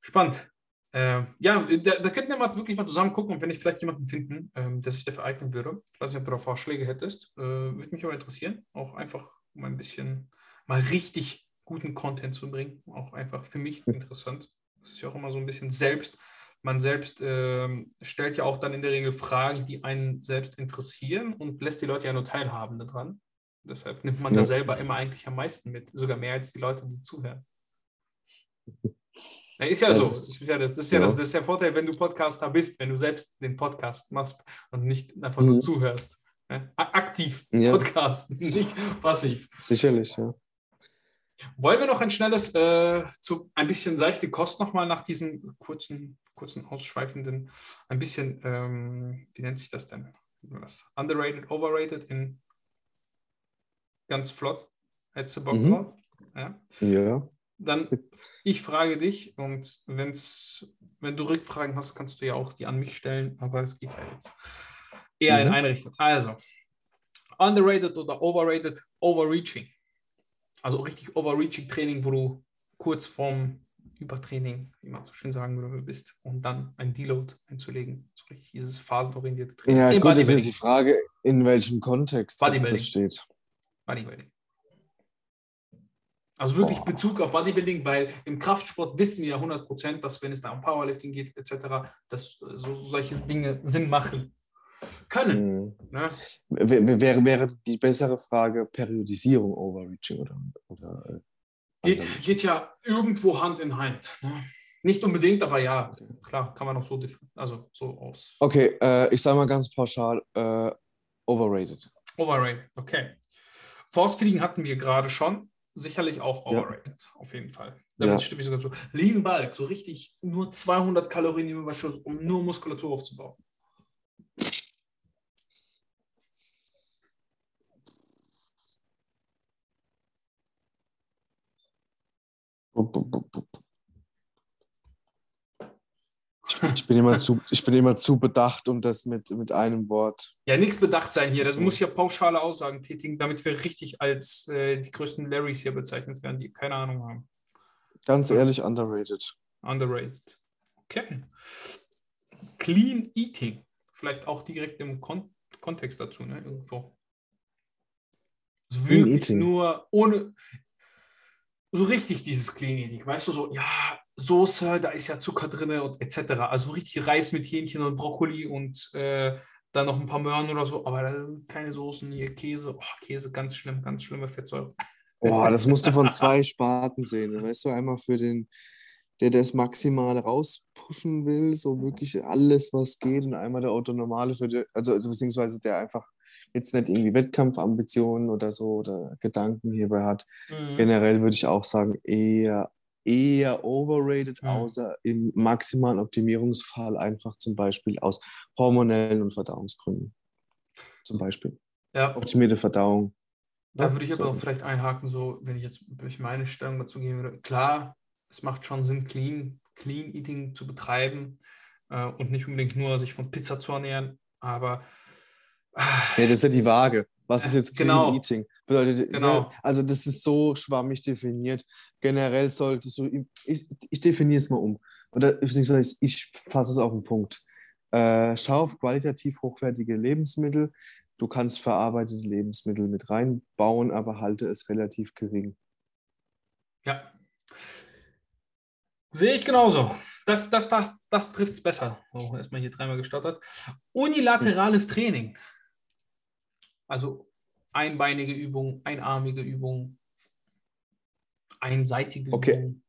Spannend. Äh, ja, da, da könnten wir mal wirklich mal zusammen gucken und wenn ich vielleicht jemanden finden, ähm, der sich dafür eignen würde. Ich weiß nicht, ob du da Vorschläge hättest. Äh, würde mich aber interessieren. Auch einfach, um ein bisschen mal richtig guten Content zu bringen. Auch einfach für mich hm. interessant. Das ist ja auch immer so ein bisschen selbst man selbst äh, stellt ja auch dann in der Regel Fragen, die einen selbst interessieren und lässt die Leute ja nur teilhaben daran. Deshalb nimmt man ja. da selber immer eigentlich am meisten mit, sogar mehr als die Leute, die zuhören. Ja, ist ja, ja so. Das ist ja, das, das, ist ja, ja. Das, das, ist der Vorteil, wenn du Podcaster bist, wenn du selbst den Podcast machst und nicht einfach so mhm. zuhörst. Aktiv podcasten, nicht passiv. Sicherlich, ja. Wollen wir noch ein schnelles, äh, zu ein bisschen seichte Kost nochmal nach diesem kurzen, kurzen ausschweifenden, ein bisschen, ähm, wie nennt sich das denn? Was? Underrated, overrated in ganz flott. Hättest du Bock mhm. drauf? Ja. ja. Dann, ich frage dich und wenn's, wenn du Rückfragen hast, kannst du ja auch die an mich stellen, aber es geht ja jetzt eher mhm. in eine Richtung. Also, underrated oder overrated, overreaching. Also richtig overreaching Training, wo du kurz vorm Übertraining, wie man so schön sagen würde, bist und dann ein Deload einzulegen. So richtig dieses phasenorientierte Training. Ja, gut, das ist die Frage, in welchem Kontext das steht. Bodybuilding. Also wirklich Boah. Bezug auf Bodybuilding, weil im Kraftsport wissen wir ja 100%, dass wenn es da um Powerlifting geht etc., dass so, solche Dinge Sinn machen können. Mhm. Ne? Wäre, wäre die bessere Frage Periodisierung Overreaching oder, oder äh, geht, geht ja irgendwo Hand in Hand. Ne? Nicht unbedingt, aber ja, klar, kann man auch so, also so aus. Okay, äh, ich sage mal ganz pauschal, äh, overrated. Overrated, okay. Force Feeding hatten wir gerade schon, sicherlich auch overrated, ja. auf jeden Fall. Damit ja. stimme ich sogar zu. Lean Bulk, so richtig nur 200 Kalorien im Überschuss, um nur Muskulatur aufzubauen. Ich bin, immer zu, ich bin immer zu bedacht, um das mit, mit einem Wort. Ja, nichts bedacht sein hier. Das muss ja pauschale Aussagen tätigen, damit wir richtig als äh, die größten Larrys hier bezeichnet werden, die keine Ahnung haben. Ganz ehrlich, underrated. Underrated. Okay. Clean Eating. Vielleicht auch direkt im Kon Kontext dazu, ne? Irgendwo. Also wirklich nur ohne so richtig dieses Clean weißt du, so, ja, Soße, da ist ja Zucker drin und etc. Also richtig Reis mit Hähnchen und Brokkoli und äh, dann noch ein paar Möhren oder so, aber keine Soßen, hier Käse, oh, Käse, ganz schlimm, ganz schlimme Fettsäure. Boah, das musst du von zwei Sparten sehen. Weißt du, einmal für den, der das maximal rauspushen will, so wirklich alles, was geht, und einmal der Autonomale für die, also beziehungsweise der einfach jetzt nicht irgendwie Wettkampfambitionen oder so oder Gedanken hierbei hat. Mhm. Generell würde ich auch sagen, eher, eher overrated, mhm. außer im maximalen Optimierungsfall einfach zum Beispiel aus hormonellen und Verdauungsgründen. Zum Beispiel. Ja. Optimierte Verdauung. Da würde ich aber auch vielleicht einhaken, so, wenn ich jetzt durch meine Stellung dazu gehen würde. Klar, es macht schon Sinn, Clean, Clean Eating zu betreiben äh, und nicht unbedingt nur sich von Pizza zu ernähren, aber ja, das ist ja die Waage. Was ist jetzt Clean genau. Eating? Bedeutet, genau. Ne, also das ist so schwammig definiert. Generell solltest du, ich, ich definiere es mal um. Oder beziehungsweise ich fasse es auf den Punkt. Äh, schau auf qualitativ hochwertige Lebensmittel. Du kannst verarbeitete Lebensmittel mit reinbauen, aber halte es relativ gering. Ja. Sehe ich genauso. Das, das, das, das trifft es besser. Oh, erstmal hier dreimal gestottert. Unilaterales Training. Also einbeinige Übung, einarmige Übung, einseitige Okay. Übung.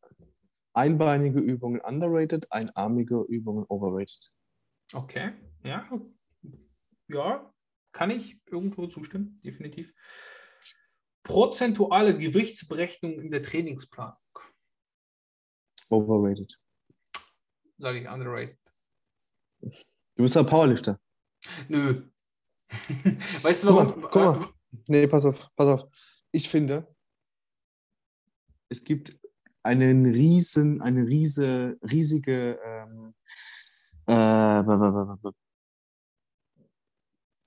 Einbeinige Übungen underrated, einarmige Übungen overrated. Okay, ja. Ja, kann ich irgendwo zustimmen, definitiv. Prozentuale Gewichtsberechnung in der Trainingsplanung, Overrated. sage ich underrated. Du bist ein Powerlifter. Nö. weißt du Guck warum? mal, guck mal. Nee, pass auf, pass auf. Ich finde, es gibt einen riesen, eine riese, riesige, ähm, äh,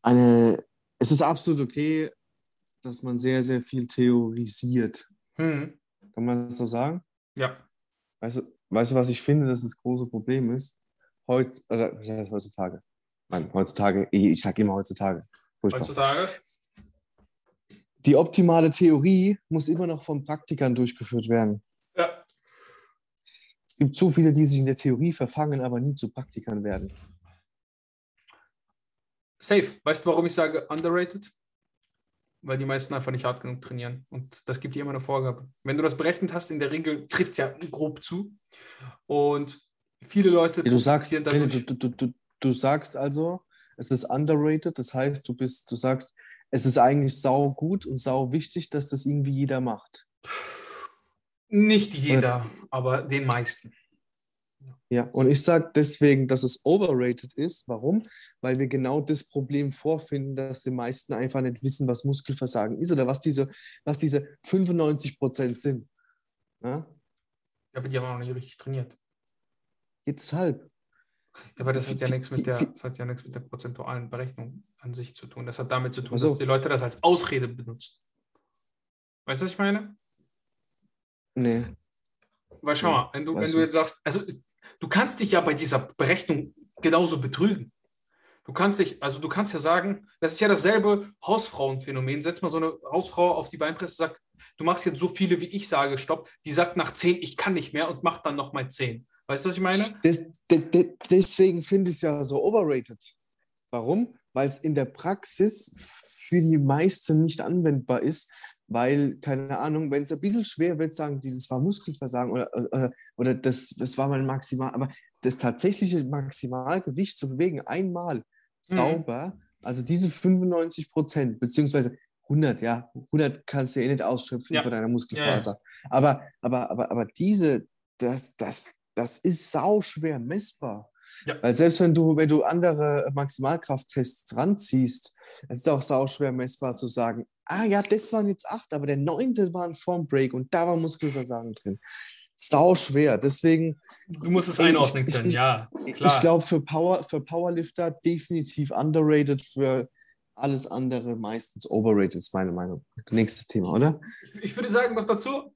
eine, es ist absolut okay, dass man sehr, sehr viel theorisiert. Hm. Kann man das so sagen? Ja. Weißt du, weißt du, was ich finde, dass das große Problem ist? Heut, oder, heutzutage? Nein, heutzutage, ich sage immer heutzutage. Furchtbar. Heutzutage. Die optimale Theorie muss immer noch von Praktikern durchgeführt werden. Ja. Es gibt zu viele, die sich in der Theorie verfangen, aber nie zu Praktikern werden. Safe. Weißt du, warum ich sage underrated? Weil die meisten einfach nicht hart genug trainieren. Und das gibt dir immer eine Vorgabe. Wenn du das berechnet hast, in der Regel trifft es ja grob zu. Und viele Leute Du sagst, dadurch. du, du, du, du sagst also, es ist underrated, das heißt, du bist, du sagst, es ist eigentlich sau gut und sau wichtig, dass das irgendwie jeder macht. Nicht jeder, aber den meisten. Ja, und ich sage deswegen, dass es overrated ist. Warum? Weil wir genau das Problem vorfinden, dass die meisten einfach nicht wissen, was Muskelversagen ist oder was diese, was diese 95 Prozent sind. Ja? Ja, aber die haben auch noch nicht richtig trainiert. Deshalb. Ja, aber das hat ja Viel- nichts mit der, das hat ja nichts mit der prozentualen Berechnung an sich zu tun. Das hat damit zu tun, Ach so. dass die Leute das als Ausrede benutzen. Weißt du, was ich meine? Nee. Weil schau Ja, mal, wenn du, wenn du jetzt sagst, also du kannst dich ja bei dieser Berechnung genauso betrügen. Du kannst dich, also du kannst ja sagen, das ist ja dasselbe Hausfrauenphänomen. Setz mal so eine Hausfrau auf die Beinpresse, sagt, du machst jetzt so viele, wie ich sage, stopp. Die sagt nach zehn, ich kann nicht mehr und macht dann nochmal zehn. Weißt du, was ich meine? Des, de, de, deswegen finde ich es ja so overrated. Warum? Weil es in der Praxis für die meisten nicht anwendbar ist, weil, keine Ahnung, wenn es ein bisschen schwer wird, sagen die, das war Muskelversagen oder, oder, oder das, das war mein Maximal, aber das tatsächliche Maximalgewicht zu bewegen, einmal sauber, also diese 95 Prozent, beziehungsweise 100, ja, 100 kannst du ja eh nicht ausschöpfen Ja. von deiner Muskelfaser. Aber, aber, aber, aber diese, das, das, das ist sau schwer messbar. Ja. Weil selbst wenn du, wenn du andere Maximalkrafttests ranziehst, es ist auch sau schwer messbar zu sagen, ah ja, das waren jetzt acht, aber der neunte war ein Formbreak und da war Muskelversagen drin. Sau schwer. Deswegen, Du musst es Ey, einordnen ich- können, ich- ja. ich Klar. glaube, für, Power, für Powerlifter definitiv underrated, für alles andere meistens overrated, ist meine Meinung. Nächstes Thema, oder? Ich würde sagen noch dazu,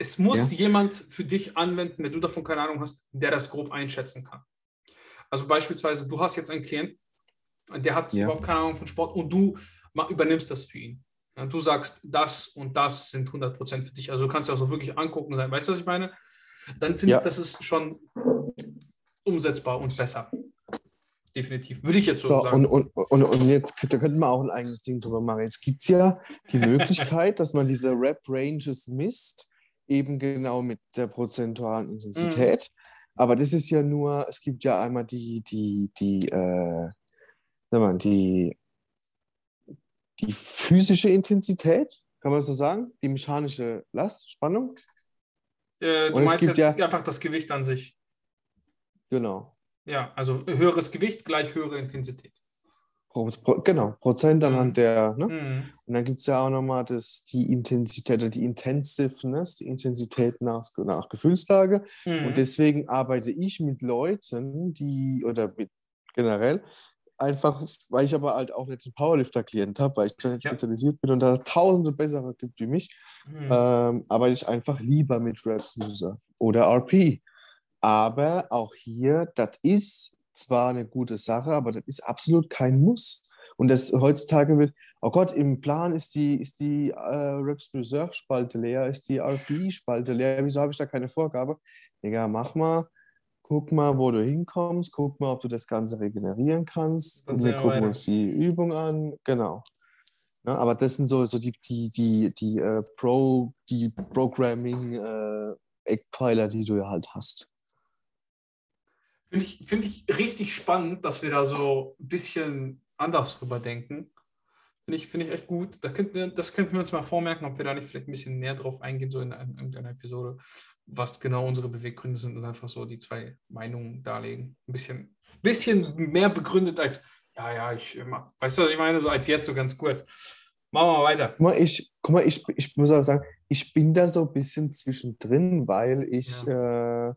es muss Ja. jemand für dich anwenden, wenn du davon keine Ahnung hast, der das grob einschätzen kann. Also beispielsweise, du hast jetzt einen Klienten, der hat Ja. überhaupt keine Ahnung von Sport und du übernimmst das für ihn. Ja, du sagst, das und das sind 100% für dich. Also du kannst ja auch so wirklich angucken sein. Weißt du, was ich meine? Dann finde ich, das ist schon umsetzbar und besser. Definitiv. Würde ich jetzt so, So, sagen. und, und, und, und jetzt da könnten wir auch ein eigenes Ding drüber machen. Jetzt gibt es ja die Möglichkeit, dass man diese Rap-Ranges misst, eben genau mit der prozentualen Intensität. Aber das ist ja nur, es gibt ja einmal die, die, die, äh, mal, die, die physische Intensität, kann man das so sagen? Die mechanische Last, Spannung? äh, du und es meinst gibt jetzt ja- einfach das Gewicht an sich. Genau. Ja, also höheres Gewicht gleich höhere Intensität. Genau, Prozent anhand der, ne? Mhm. Und dann gibt es ja auch nochmal das, die Intensität oder die Intensiveness, die Intensität nach, nach Gefühlslage. Mhm. Und deswegen arbeite ich mit Leuten, die, oder mit generell, einfach, weil ich aber halt auch nicht den Powerlifter-Klient habe, weil ich da nicht Ja. spezialisiert bin und da tausende bessere gibt wie mich, Mhm. ähm, arbeite ich einfach lieber mit Reps Reserve oder RP. Aber auch hier, das ist zwar eine gute Sache, aber das ist absolut kein Muss. Und das heutzutage wird, oh Gott, im Plan ist die, ist die äh, Reps Reserve Spalte leer, ist die RP Spalte leer. Wieso habe ich da keine Vorgabe? Digga, mach mal, guck mal, wo du hinkommst, guck mal, ob du das Ganze regenerieren kannst. Und wir gucken weiter. uns die Übung an. Genau. Ja, aber das sind so, so die, die, die, die, äh, Pro, die Programming-Eckpfeiler, die du ja halt hast. Finde ich, find ich richtig spannend, dass wir da so ein bisschen anders drüber denken. Finde ich, find ich echt gut. Da könnten, das könnten wir uns mal vormerken, ob wir da nicht vielleicht ein bisschen näher drauf eingehen, so in, in irgendeiner Episode, was genau unsere Beweggründe sind und einfach so die zwei Meinungen darlegen. Ein bisschen, bisschen mehr begründet als, ja, ja, ich, weißt du, was ich meine? So als jetzt so ganz kurz. Machen wir mal weiter. Guck mal, ich, guck mal, ich, ich muss auch sagen, ich bin da so ein bisschen zwischendrin, weil ich ja. äh,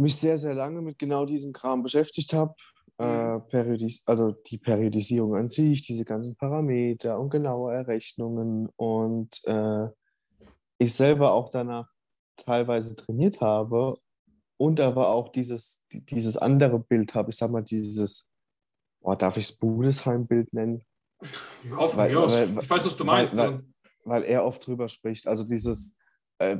mich sehr, sehr lange mit genau diesem Kram beschäftigt habe. Äh, mhm. Periodis also die Periodisierung an sich, diese ganzen Parameter und genaue Errechnungen und äh, ich selber auch danach teilweise trainiert habe und aber auch dieses, dieses andere Bild habe, ich sag mal, dieses, oh, darf ich es Budesheim-Bild nennen? Ja, weil. Weil, ich weiß, was du meinst. Weil, weil, er oft drüber spricht. Also dieses äh,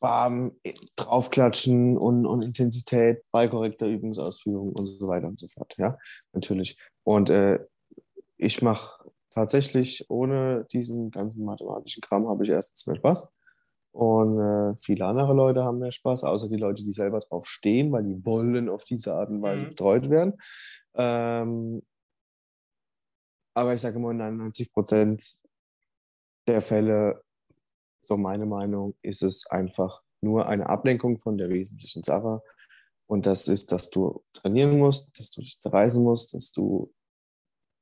Bam, draufklatschen und, und Intensität bei korrekter Übungsausführung und so weiter und so fort. Ja, natürlich. Und äh, ich mache tatsächlich ohne diesen ganzen mathematischen Kram habe ich erstens mehr Spaß. Und äh, viele andere Leute haben mehr Spaß, außer die Leute, die selber drauf stehen, weil die wollen auf diese Art und Weise mhm. betreut werden. Ähm, aber ich sage immer, in 99 Prozent der Fälle so meine Meinung, ist es einfach nur eine Ablenkung von der wesentlichen Sache. Und das ist, dass du trainieren musst, dass du dich zerreißen musst, dass du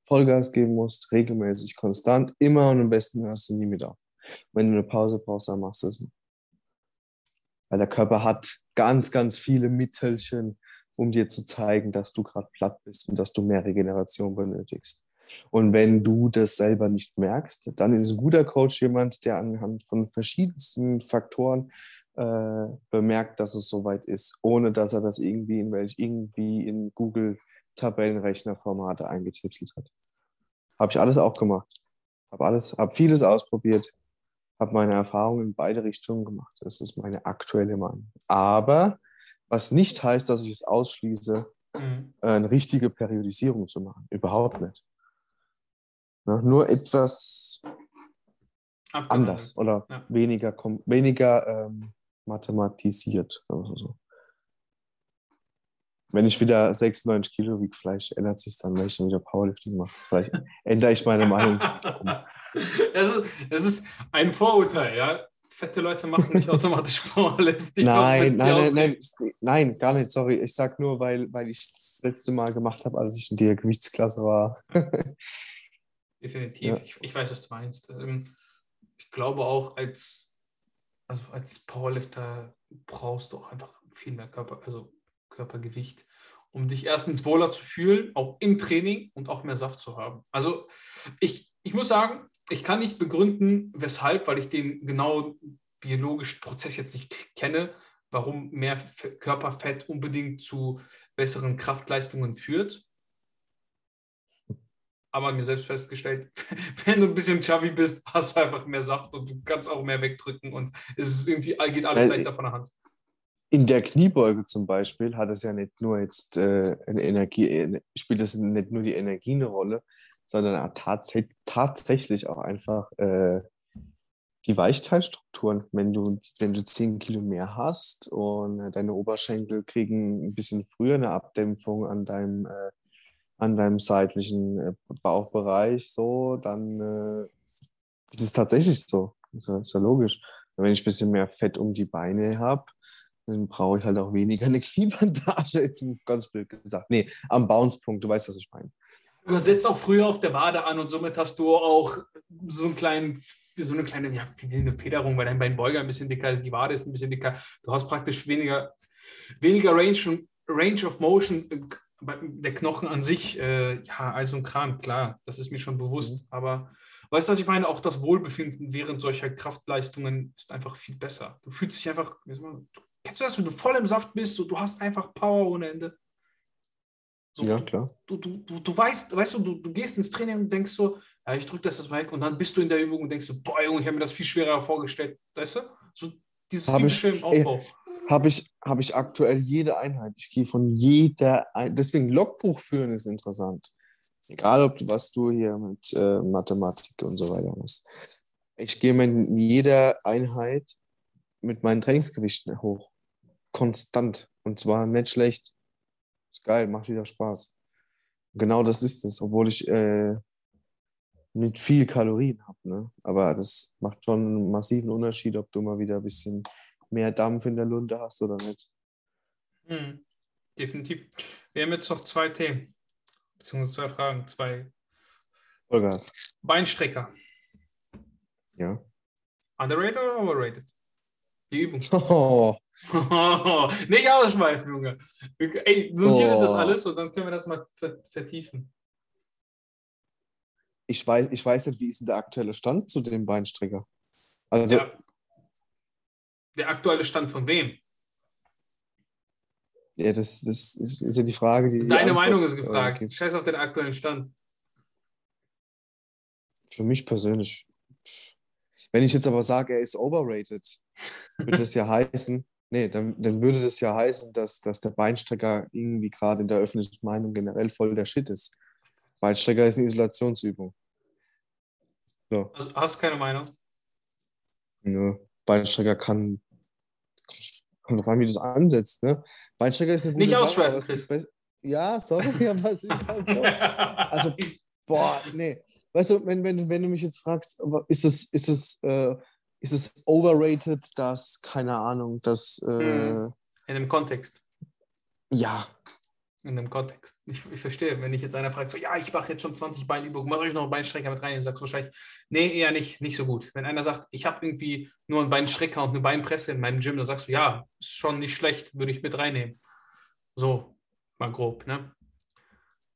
Vollgas geben musst, regelmäßig, konstant, immer und am besten hörst du nie mit auf. Wenn du eine Pause brauchst, dann machst du es. Weil der Körper hat ganz, ganz viele Mittelchen, um dir zu zeigen, dass du gerade platt bist und dass du mehr Regeneration benötigst. Und wenn du das selber nicht merkst, dann ist ein guter Coach jemand, der anhand von verschiedensten Faktoren äh, bemerkt, dass es soweit ist, ohne dass er das irgendwie in welch irgendwie in Google Tabellenrechnerformate eingetipselt hat. Habe ich alles auch gemacht. Habe alles, habe vieles ausprobiert, habe meine Erfahrungen in beide Richtungen gemacht. Das ist meine aktuelle Meinung. Aber was nicht heißt, dass ich es ausschließe, mhm. eine richtige Periodisierung zu machen. Überhaupt nicht. Ne? Nur etwas Abgenommen. anders oder ja. weniger, weniger ähm, mathematisiert. Also so. Wenn ich wieder 96 Kilo wiege, vielleicht ändert sich dann, wenn ich dann wieder Powerlifting mache. Vielleicht ändere ich meine Meinung. Es ist, es ist ein Vorurteil, ja. Fette Leute machen nicht automatisch Powerlifting. Nein, nein, nein, nein, nein, gar nicht, sorry. Ich sag nur, weil, weil ich das letzte Mal gemacht habe, als ich in der Gewichtsklasse war. definitiv. Ja. Ich, ich, weiß, was du meinst. Ähm, ich glaube auch, als, also als Powerlifter brauchst du auch einfach viel mehr Körper, also Körpergewicht, um dich erstens wohler zu fühlen, auch im Training und auch mehr Saft zu haben. Also ich, ich muss sagen, ich kann nicht begründen, weshalb, weil ich den genau biologischen Prozess jetzt nicht kenne, warum mehr Körperfett unbedingt zu besseren Kraftleistungen führt aber mir selbst festgestellt, wenn du ein bisschen chubby bist, hast du einfach mehr Saft und du kannst auch mehr wegdrücken und es ist irgendwie, geht alles leichter von der Hand. In der Kniebeuge zum Beispiel hat es ja nicht nur jetzt äh, eine Energie, spielt es nicht nur die Energie eine Rolle, sondern tats tatsächlich auch einfach äh, die Weichteilstrukturen. Wenn du, wenn du 10 Kilo mehr hast und deine Oberschenkel kriegen ein bisschen früher eine Abdämpfung an deinem äh, an deinem seitlichen äh, Bauchbereich so, dann äh, ist es tatsächlich so. Ist ja, ist ja logisch. Wenn ich ein bisschen mehr Fett um die Beine habe, dann brauche ich halt auch weniger eine Kniebandage, jetzt ganz blöd gesagt. Nee, am Bounce-Punkt, du weißt, was ich meine. Du setzt auch früher auf der Wade an und somit hast du auch so einen kleinen, so eine kleine, ja, eine Federung, weil dein Beinbeuger ein bisschen dicker ist, die Wade ist ein bisschen dicker. Du hast praktisch weniger, weniger Range, Range of Motion der Knochen an sich, äh, ja, also ein Kram, klar, das ist mir schon bewusst. Mhm. Aber weißt du, was ich meine? Auch das Wohlbefinden während solcher Kraftleistungen ist einfach viel besser. Du fühlst dich einfach, mal, kennst du das, wenn du voll im Saft bist, so, du hast einfach Power ohne Ende. So, ja, klar. Du, du, du, du weißt, weißt du, du, du gehst ins Training und denkst so, ja, ich drücke das das weg und dann bist du in der Übung und denkst so, boah, Junge, ich habe mir das viel schwerer vorgestellt. Weißt du? So dieses typische im Aufbau. Ey, habe ich, hab ich aktuell jede Einheit. Ich gehe von jeder Einheit. Deswegen Logbuch führen ist interessant. Egal, ob du, was du hier mit äh, Mathematik und so weiter machst. Ich gehe in jeder Einheit mit meinen Trainingsgewichten hoch. Konstant. Und zwar nicht schlecht. Ist geil, macht wieder Spaß. Genau das ist es, obwohl ich äh, mit viel Kalorien habe. Ne? Aber das macht schon einen massiven Unterschied, ob du mal wieder ein bisschen mehr Dampf in der Lunte hast oder nicht. Hm, definitiv. Wir haben jetzt noch zwei Themen, beziehungsweise zwei Fragen, zwei Vollgas. Beinstrecker. Ja. Underrated oder overrated? Die Übung. Oh, Nicht ausschweifen, Junge. Ey, notiere Oh. das alles und dann können wir das mal ver- vertiefen. ich, weiß, ich weiß nicht, wie ist denn der aktuelle Stand zu dem Beinstrecker? Also, Ja. Der aktuelle Stand von wem? ja, das, das ist, ist ja die Frage, die. die Deine Antwort, Meinung ist äh, gefragt. gibt. Scheiß auf den aktuellen Stand. Für mich persönlich. Wenn ich jetzt aber sage, er ist overrated, würde das ja heißen, nee, dann, dann würde das ja heißen, dass, dass der Beinstrecker irgendwie gerade in der öffentlichen Meinung generell voll der Shit ist. Beinstrecker ist eine Isolationsübung. So, Also, hast du keine Meinung? ne? Beinstrecker kann, kommt drauf an, wie du es ansetzt, ne? Beinstrecker ist eine gute Nicht ausschweifen, Chris. Ja, sorry, aber es ist halt so. Also, boah, nee. Weißt du, wenn, wenn, wenn du mich jetzt fragst, ist es, ist es, äh, ist es overrated, dass, keine Ahnung, dass, äh, Mhm. in dem Kontext. ja, In dem Kontext. Ich, ich verstehe, wenn ich jetzt einer fragt, so, ja, ich mache jetzt schon 20 Beinübungen, mach euch noch einen Beinstrecker mit rein, dann sagst du wahrscheinlich, nee, eher nicht, nicht so gut. Wenn einer sagt, ich habe irgendwie nur einen Beinstrecker und eine Beinpresse in meinem Gym, dann sagst du, ja, ist schon nicht schlecht, würde ich mit reinnehmen. So, mal grob, ne?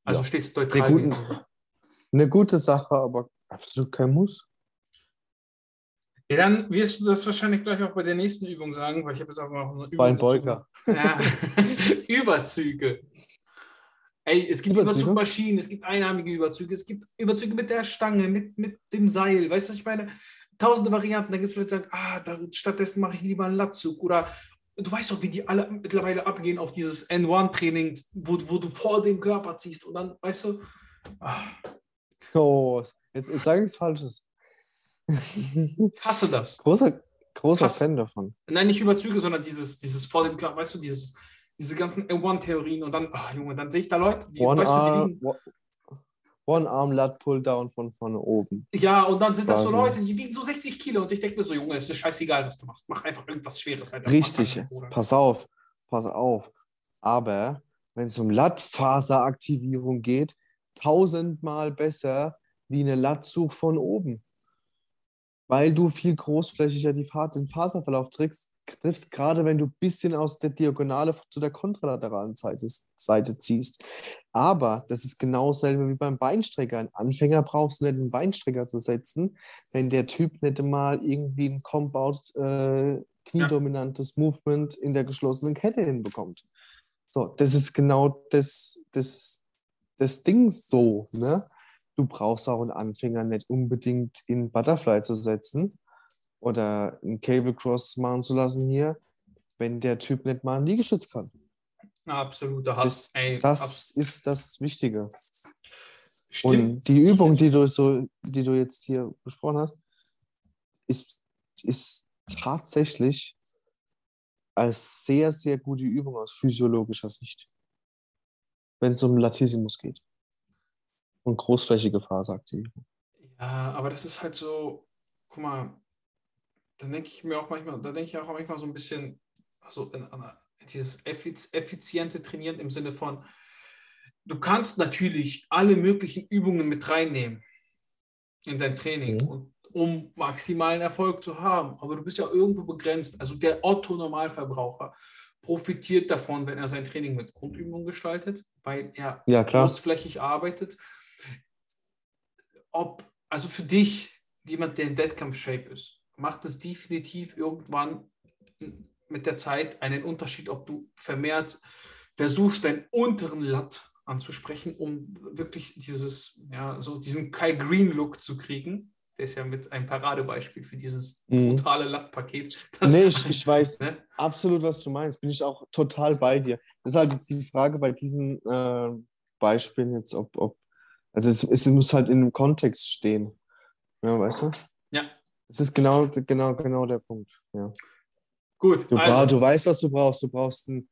Also Ja. stehst du eine, neutral. guten, gegenüber. eine gute Sache, aber absolut kein Muss. Ja, dann wirst du das wahrscheinlich gleich auch bei der nächsten Übung sagen, weil ich habe jetzt auch noch eine Übung. Beinbeuger. Ja. Überzüge. Ey, es gibt Überzüge? Überzugmaschinen, es gibt einarmige Überzüge, es gibt Überzüge mit der Stange, mit, mit dem Seil. Weißt du, was ich meine? Tausende Varianten. Da gibt es Leute, die sagen, ah, da, stattdessen mache ich lieber einen Latzug. Oder du weißt doch, wie die alle mittlerweile abgehen auf dieses N1-Training, wo, wo du vor den Körper ziehst und dann, weißt du, ah, Oh, jetzt, jetzt sage ich nichts Falsches. ich hasse das. großer großer. Fan davon. Nein, nicht Überzüge, sondern dieses, dieses vor dem Körper, weißt du, dieses, diese ganzen N1-Theorien und dann, ah, Junge, dann sehe ich da Leute, die, One weißt du, die Arm, liegen, one, one Arm Lat Pull Down von vorne oben. ja, und dann sind das so Quasi. Leute, die wiegen so 60 Kilo und ich denke mir so, Junge, es ist scheißegal, was du machst. Mach einfach irgendwas Schweres. Mach Richtig, pass auf, pass auf. Aber wenn es um Lattfaseraktivierung geht, tausendmal besser wie eine Lattzug von oben. Weil du viel großflächiger die Fa- den Faserverlauf triffst, triffst, gerade wenn du ein bisschen aus der Diagonale zu der kontralateralen Seite, Seite ziehst. Aber das ist genau dasselbe wie beim Beinstrecker. Ein Anfänger brauchst du nicht einen Beinstrecker zu setzen, wenn der Typ nicht mal irgendwie ein Compound äh, kniedominantes Movement in der geschlossenen Kette hinbekommt. So, das ist genau das, das, das Ding so, ne? Du brauchst auch einen Anfänger nicht unbedingt in Butterfly zu setzen oder einen Cable Cross machen zu lassen hier, wenn der Typ nicht mal einen Liegestütz kann. Absoluter Hass. Das, Ey, das ist das Wichtige. Stimmt. Und die Übung, die du so, die du jetzt hier besprochen hast, ist, ist tatsächlich eine sehr, sehr gute Übung aus physiologischer Sicht. Wenn es um Latissimus geht. Und großflächige Faseraktivierung. Ja, aber das ist halt so, guck mal, dann denke ich mir auch manchmal, da denke ich auch manchmal so ein bisschen, also in, an dieses effiz effiziente Trainieren im Sinne von, du kannst natürlich alle möglichen Übungen mit reinnehmen in dein Training, Mhm. um maximalen Erfolg zu haben, aber du bist ja irgendwo begrenzt. Also der Otto-Normalverbraucher profitiert davon, wenn er sein Training mit Grundübungen gestaltet, weil er Ja, großflächig arbeitet. Ob, also für dich, jemand, der in Wettkampf-Shape ist, macht es definitiv irgendwann mit der Zeit einen Unterschied, ob du vermehrt versuchst, deinen unteren Lat anzusprechen, um wirklich dieses, ja, so diesen Kai Green-Look zu kriegen. Der ist ja mit ein Paradebeispiel für dieses Mhm. brutale Lat-Paket. Das- Nee, ich, ich weiß Ne? absolut, was du meinst. Bin ich auch total bei dir. Das ist halt jetzt die Frage bei diesen äh, Beispielen jetzt, ob, ob Also es, es muss halt in einem Kontext stehen. Ja, weißt du? Ja. Es ist genau, genau, genau der Punkt. Ja. Gut, Du, also, du weißt, was du brauchst. Du brauchst ein,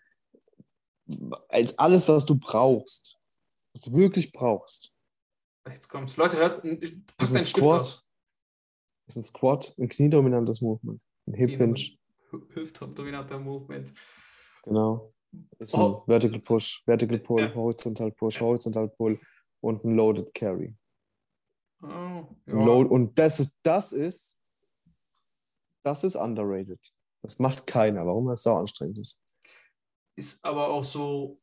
als alles, was du brauchst, was du wirklich brauchst, jetzt kommt's. Leute, hört, Das ist Stift Squat. aus. ist ein Squat, ein kniedominantes Movement, ein Hip Hinge, Hü- Hüftdominanter Movement. genau. Ist ein Oh. Vertical Push, Vertical Pull, Ja. Horizontal Push, Horizontal Pull und ein Loaded Carry. Oh, Ein ja. Load, und das ist, das ist, das ist underrated. Das macht keiner, warum das so anstrengend ist. Ist aber auch so,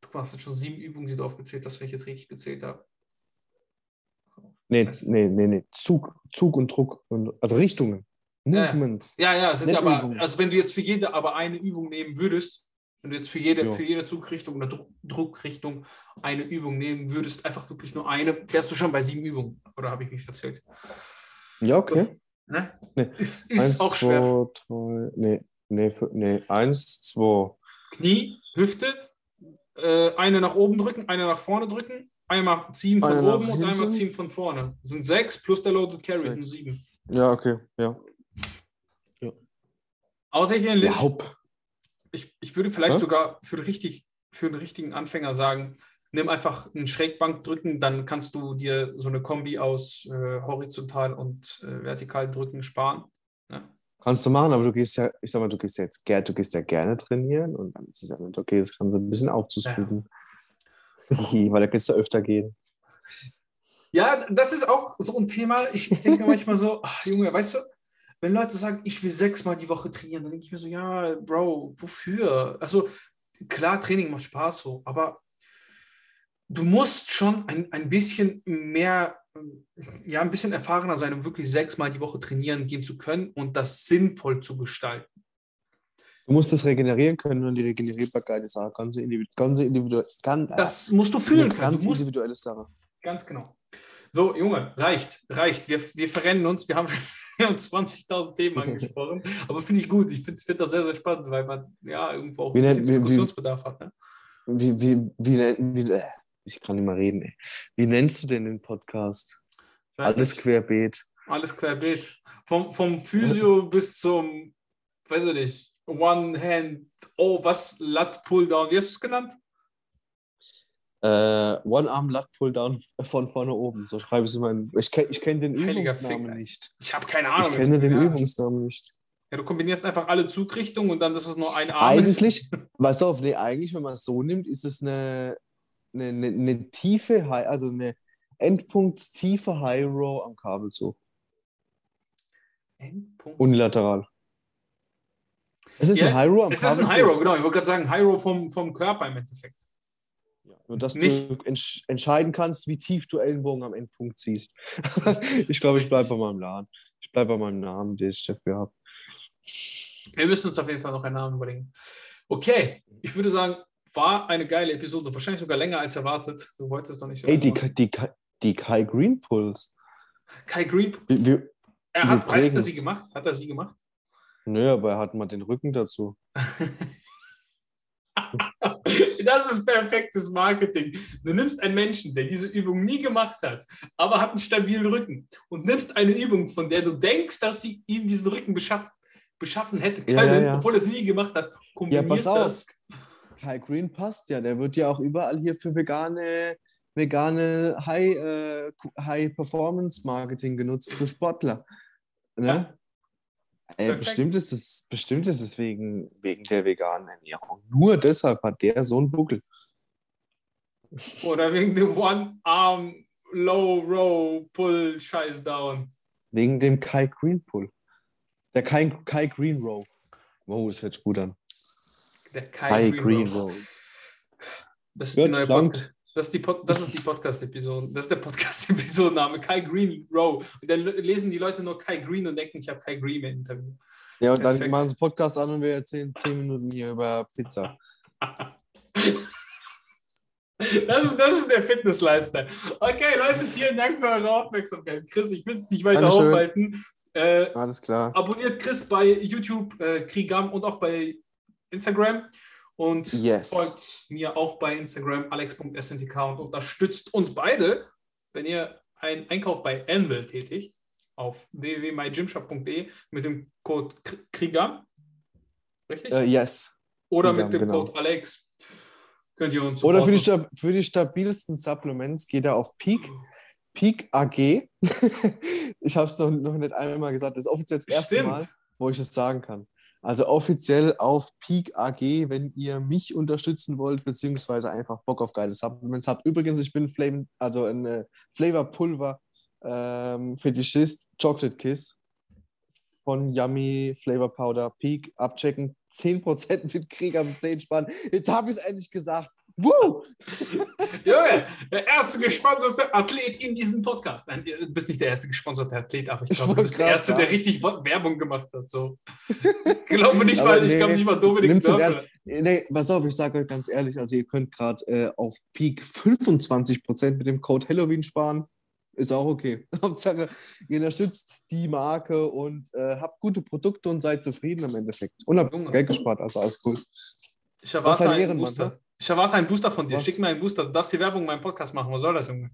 du hast jetzt schon sieben Übungen, die du aufgezählt hast, wenn ich jetzt richtig gezählt habe. Nee, Weiß- nee, nee, nee. Zug, Zug und Druck, und, also Richtungen. Movements. Ja, ja, es sind aber, also wenn du jetzt für jede aber eine Übung nehmen würdest, wenn du jetzt für jede, für jede Zugrichtung oder Druck, Druckrichtung eine Übung nehmen würdest, einfach wirklich nur eine, wärst du schon bei sieben Übungen. Oder habe ich mich verzählt? Ja, okay. Ne? Nee. Ist, ist Eins, auch schwer. zwei, drei, nee, nee, für, nee, eins, zwei. Knie, Hüfte, äh, eine nach oben drücken, eine nach vorne drücken, einmal ziehen von Eine oben und einmal ziehen von vorne. Das sind sechs plus der Loaded Carry Sechs. sind sieben. Ja, okay, ja. Außer hier in. Haupt. ich, ich würde vielleicht Hä? sogar für, den richtig, für einen richtigen Anfänger sagen, nimm einfach einen Schrägbank drücken, dann kannst du dir so eine Kombi aus äh, horizontal und äh, vertikal drücken sparen. Ja. Kannst du machen, aber du gehst ja, ich sag mal, du gehst ja jetzt gerne, du gehst ja gerne trainieren und dann ist es ja nicht okay, das Ganze ein bisschen aufzusplitten. Weil da kannst du öfter gehen. ja, das ist auch so ein Thema. Ich denke manchmal so, ach, Junge, weißt du, wenn Leute sagen, ich will sechsmal die Woche trainieren, dann denke ich mir so, ja, Bro, wofür? Also klar, Training macht Spaß so, aber du musst schon ein, ein bisschen mehr, ja, ein bisschen erfahrener sein, um wirklich sechsmal die Woche trainieren gehen zu können und das sinnvoll zu gestalten. Du musst das regenerieren können und die Regenerierbarkeit ist auch ganz individuell. Ganz individuell ganz, Das musst du fühlen eine können. ganz musst, individuelle Sache. ganz genau. So, Junge, reicht, reicht. Wir, wir verrennen uns. Wir haben, haben 20.000 Themen angesprochen. Aber finde ich gut. Ich finde find das sehr, sehr spannend, weil man ja irgendwo auch Wie ein nennt- bisschen wie- wie- Diskussionsbedarf hat. Ne? Wie, wie, wie, nennt- wie, äh, ich kann nicht mal reden, ey. Wie nennst du denn den Podcast? Alles nicht. querbeet. Alles querbeet. Vom, vom Physio bis zum, weiß ich nicht, One Hand, oh, was, Lat Pull Down, wie hast du es genannt? Äh, One Arm Lat Pull Down von vorne oben. So schreibe ich es immer. Ich kenne ich kenn den Heiliger Übungsnamen Fick, nicht. Ich habe keine Ahnung. Ich kenne den ja. Übungsnamen nicht. Ja, du kombinierst einfach alle Zugrichtungen und dann, dass es nur ein Arm ist. Eigentlich, weißt du, auf, nee, eigentlich, wenn man es so nimmt, ist es eine, eine, eine, eine tiefe, High, also eine endpunktstiefe High Row am Kabelzug. Endpunkt. Unilateral. Es ist Ja, ein High Row am Es ist ein Kabelzug. High Row, genau. Ich wollte gerade sagen, High Row vom, vom Körper im Endeffekt. Nur, dass Nicht- du entsch entscheiden kannst, wie tief du Ellenbogen am Endpunkt ziehst. ich glaube, ich bleibe bei meinem Laden. Ich bleibe bei meinem Namen, den ich dafür habe. Wir müssen uns auf jeden Fall noch einen Namen überlegen. Okay, ich würde sagen, war eine geile Episode. Wahrscheinlich sogar länger als erwartet. Du wolltest es noch nicht so Ey, die, die, die Kai Green Pulls. Kai Green, wie, er Wir hat, hat er sie gemacht? Hat er sie gemacht? nö, aber er hat mal den Rücken dazu. Das ist perfektes Marketing. Du nimmst einen Menschen, der diese Übung nie gemacht hat, aber hat einen stabilen Rücken und nimmst eine Übung, von der du denkst, dass sie ihm diesen Rücken beschafft, beschaffen hätte Ja, können, ja, ja. obwohl er sie nie gemacht hat. Kombinierst pass auf. Kai Green passt ja. Der wird ja auch überall hier für vegane, vegane High, äh, High Performance Marketing genutzt für Sportler. Ne? Ja. Ey, bestimmt ist es, bestimmt ist es wegen, wegen der veganen Ernährung. Nur deshalb hat der so einen Buckel. Oder wegen dem One-Arm, Low-Row, Pull, Scheiß down. Wegen dem Kai Green Pull. Der Kai, Kai Green Row. Wow, das hört sich gut an. Der Kai Kai Green Green Row. Das ist Wird die neue. Podcast. Das ist die, Pod das ist die Podcast-Episode. Das ist der Podcast-Episodenname. Kai Green Row. Und dann lesen die Leute nur Kai Green und denken, ich habe Kai Green im Interview. Ja, und dann Perfekt. machen sie einen Podcast an und wir erzählen zehn Minuten hier über Pizza. Das ist, das ist der Fitness-Lifestyle. Okay, Leute, vielen Dank für eure Aufmerksamkeit. Chris, ich will es nicht weiter Dankeschön. aufhalten. Äh, Alles klar. abonniert Chris bei YouTube, äh, Kriegam und auch bei Instagram. Und Yes. folgt mir auch bei Instagram alex.sntk und unterstützt uns beide wenn ihr einen Einkauf bei Anvil tätigt, auf www.mygymshop.de mit dem Code Krieger, richtig? Äh, yes. Oder Krieger, mit dem genau. Code Alex könnt ihr uns Oder für die, für die stabilsten Supplements geht er auf Peak, Peak AG. ich habe es noch, noch nicht einmal gesagt. Das ist offiziell das erste Stimmt. Mal, wo ich es sagen kann. Also offiziell auf Peak AG, wenn ihr mich unterstützen wollt, beziehungsweise einfach Bock auf geile Supplements habt. Übrigens, ich bin Flavor, also ein äh, Flavor Pulver ähm, Fetischist, Chocolate Kiss von Yummy Flavor Powder Peak. Abchecken, 10% mit Krieger mit 10 sparen. Jetzt habe ich es endlich gesagt. Woo! Junge, der erste gesponserte Athlet in diesem Podcast. Nein, du bist nicht der erste gesponserte Athlet, aber ich Ich glaube, du bist der Erste, der richtig Werbung gemacht hat. So. Ich glaube nicht mal, ich nee, glaube nicht mal Dominik Dörfer. Nee, pass auf, ich sage euch ganz ehrlich, also ihr könnt gerade äh, auf Peak 25% mit dem Code Halloween sparen. Ist auch okay. Hauptsache, ihr unterstützt die Marke und äh, habt gute Produkte und seid zufrieden im Endeffekt. Und habt Junge. Geld gespart, also alles cool. Ich erwarte ein einen Ehrenmann, Booster. Ich erwarte einen Booster von dir. Was? Schick mir einen Booster. Du darfst die Werbung in meinem Podcast machen. Was soll das, Junge?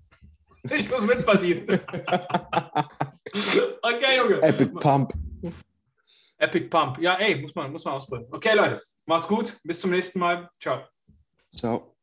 Ich muss mitverdienen. okay, Junge. Epic Pump. Epic Pump. Ja, ey, muss man, muss man ausprobieren. Okay, Leute. Macht's gut. Bis zum nächsten Mal. Ciao. Ciao.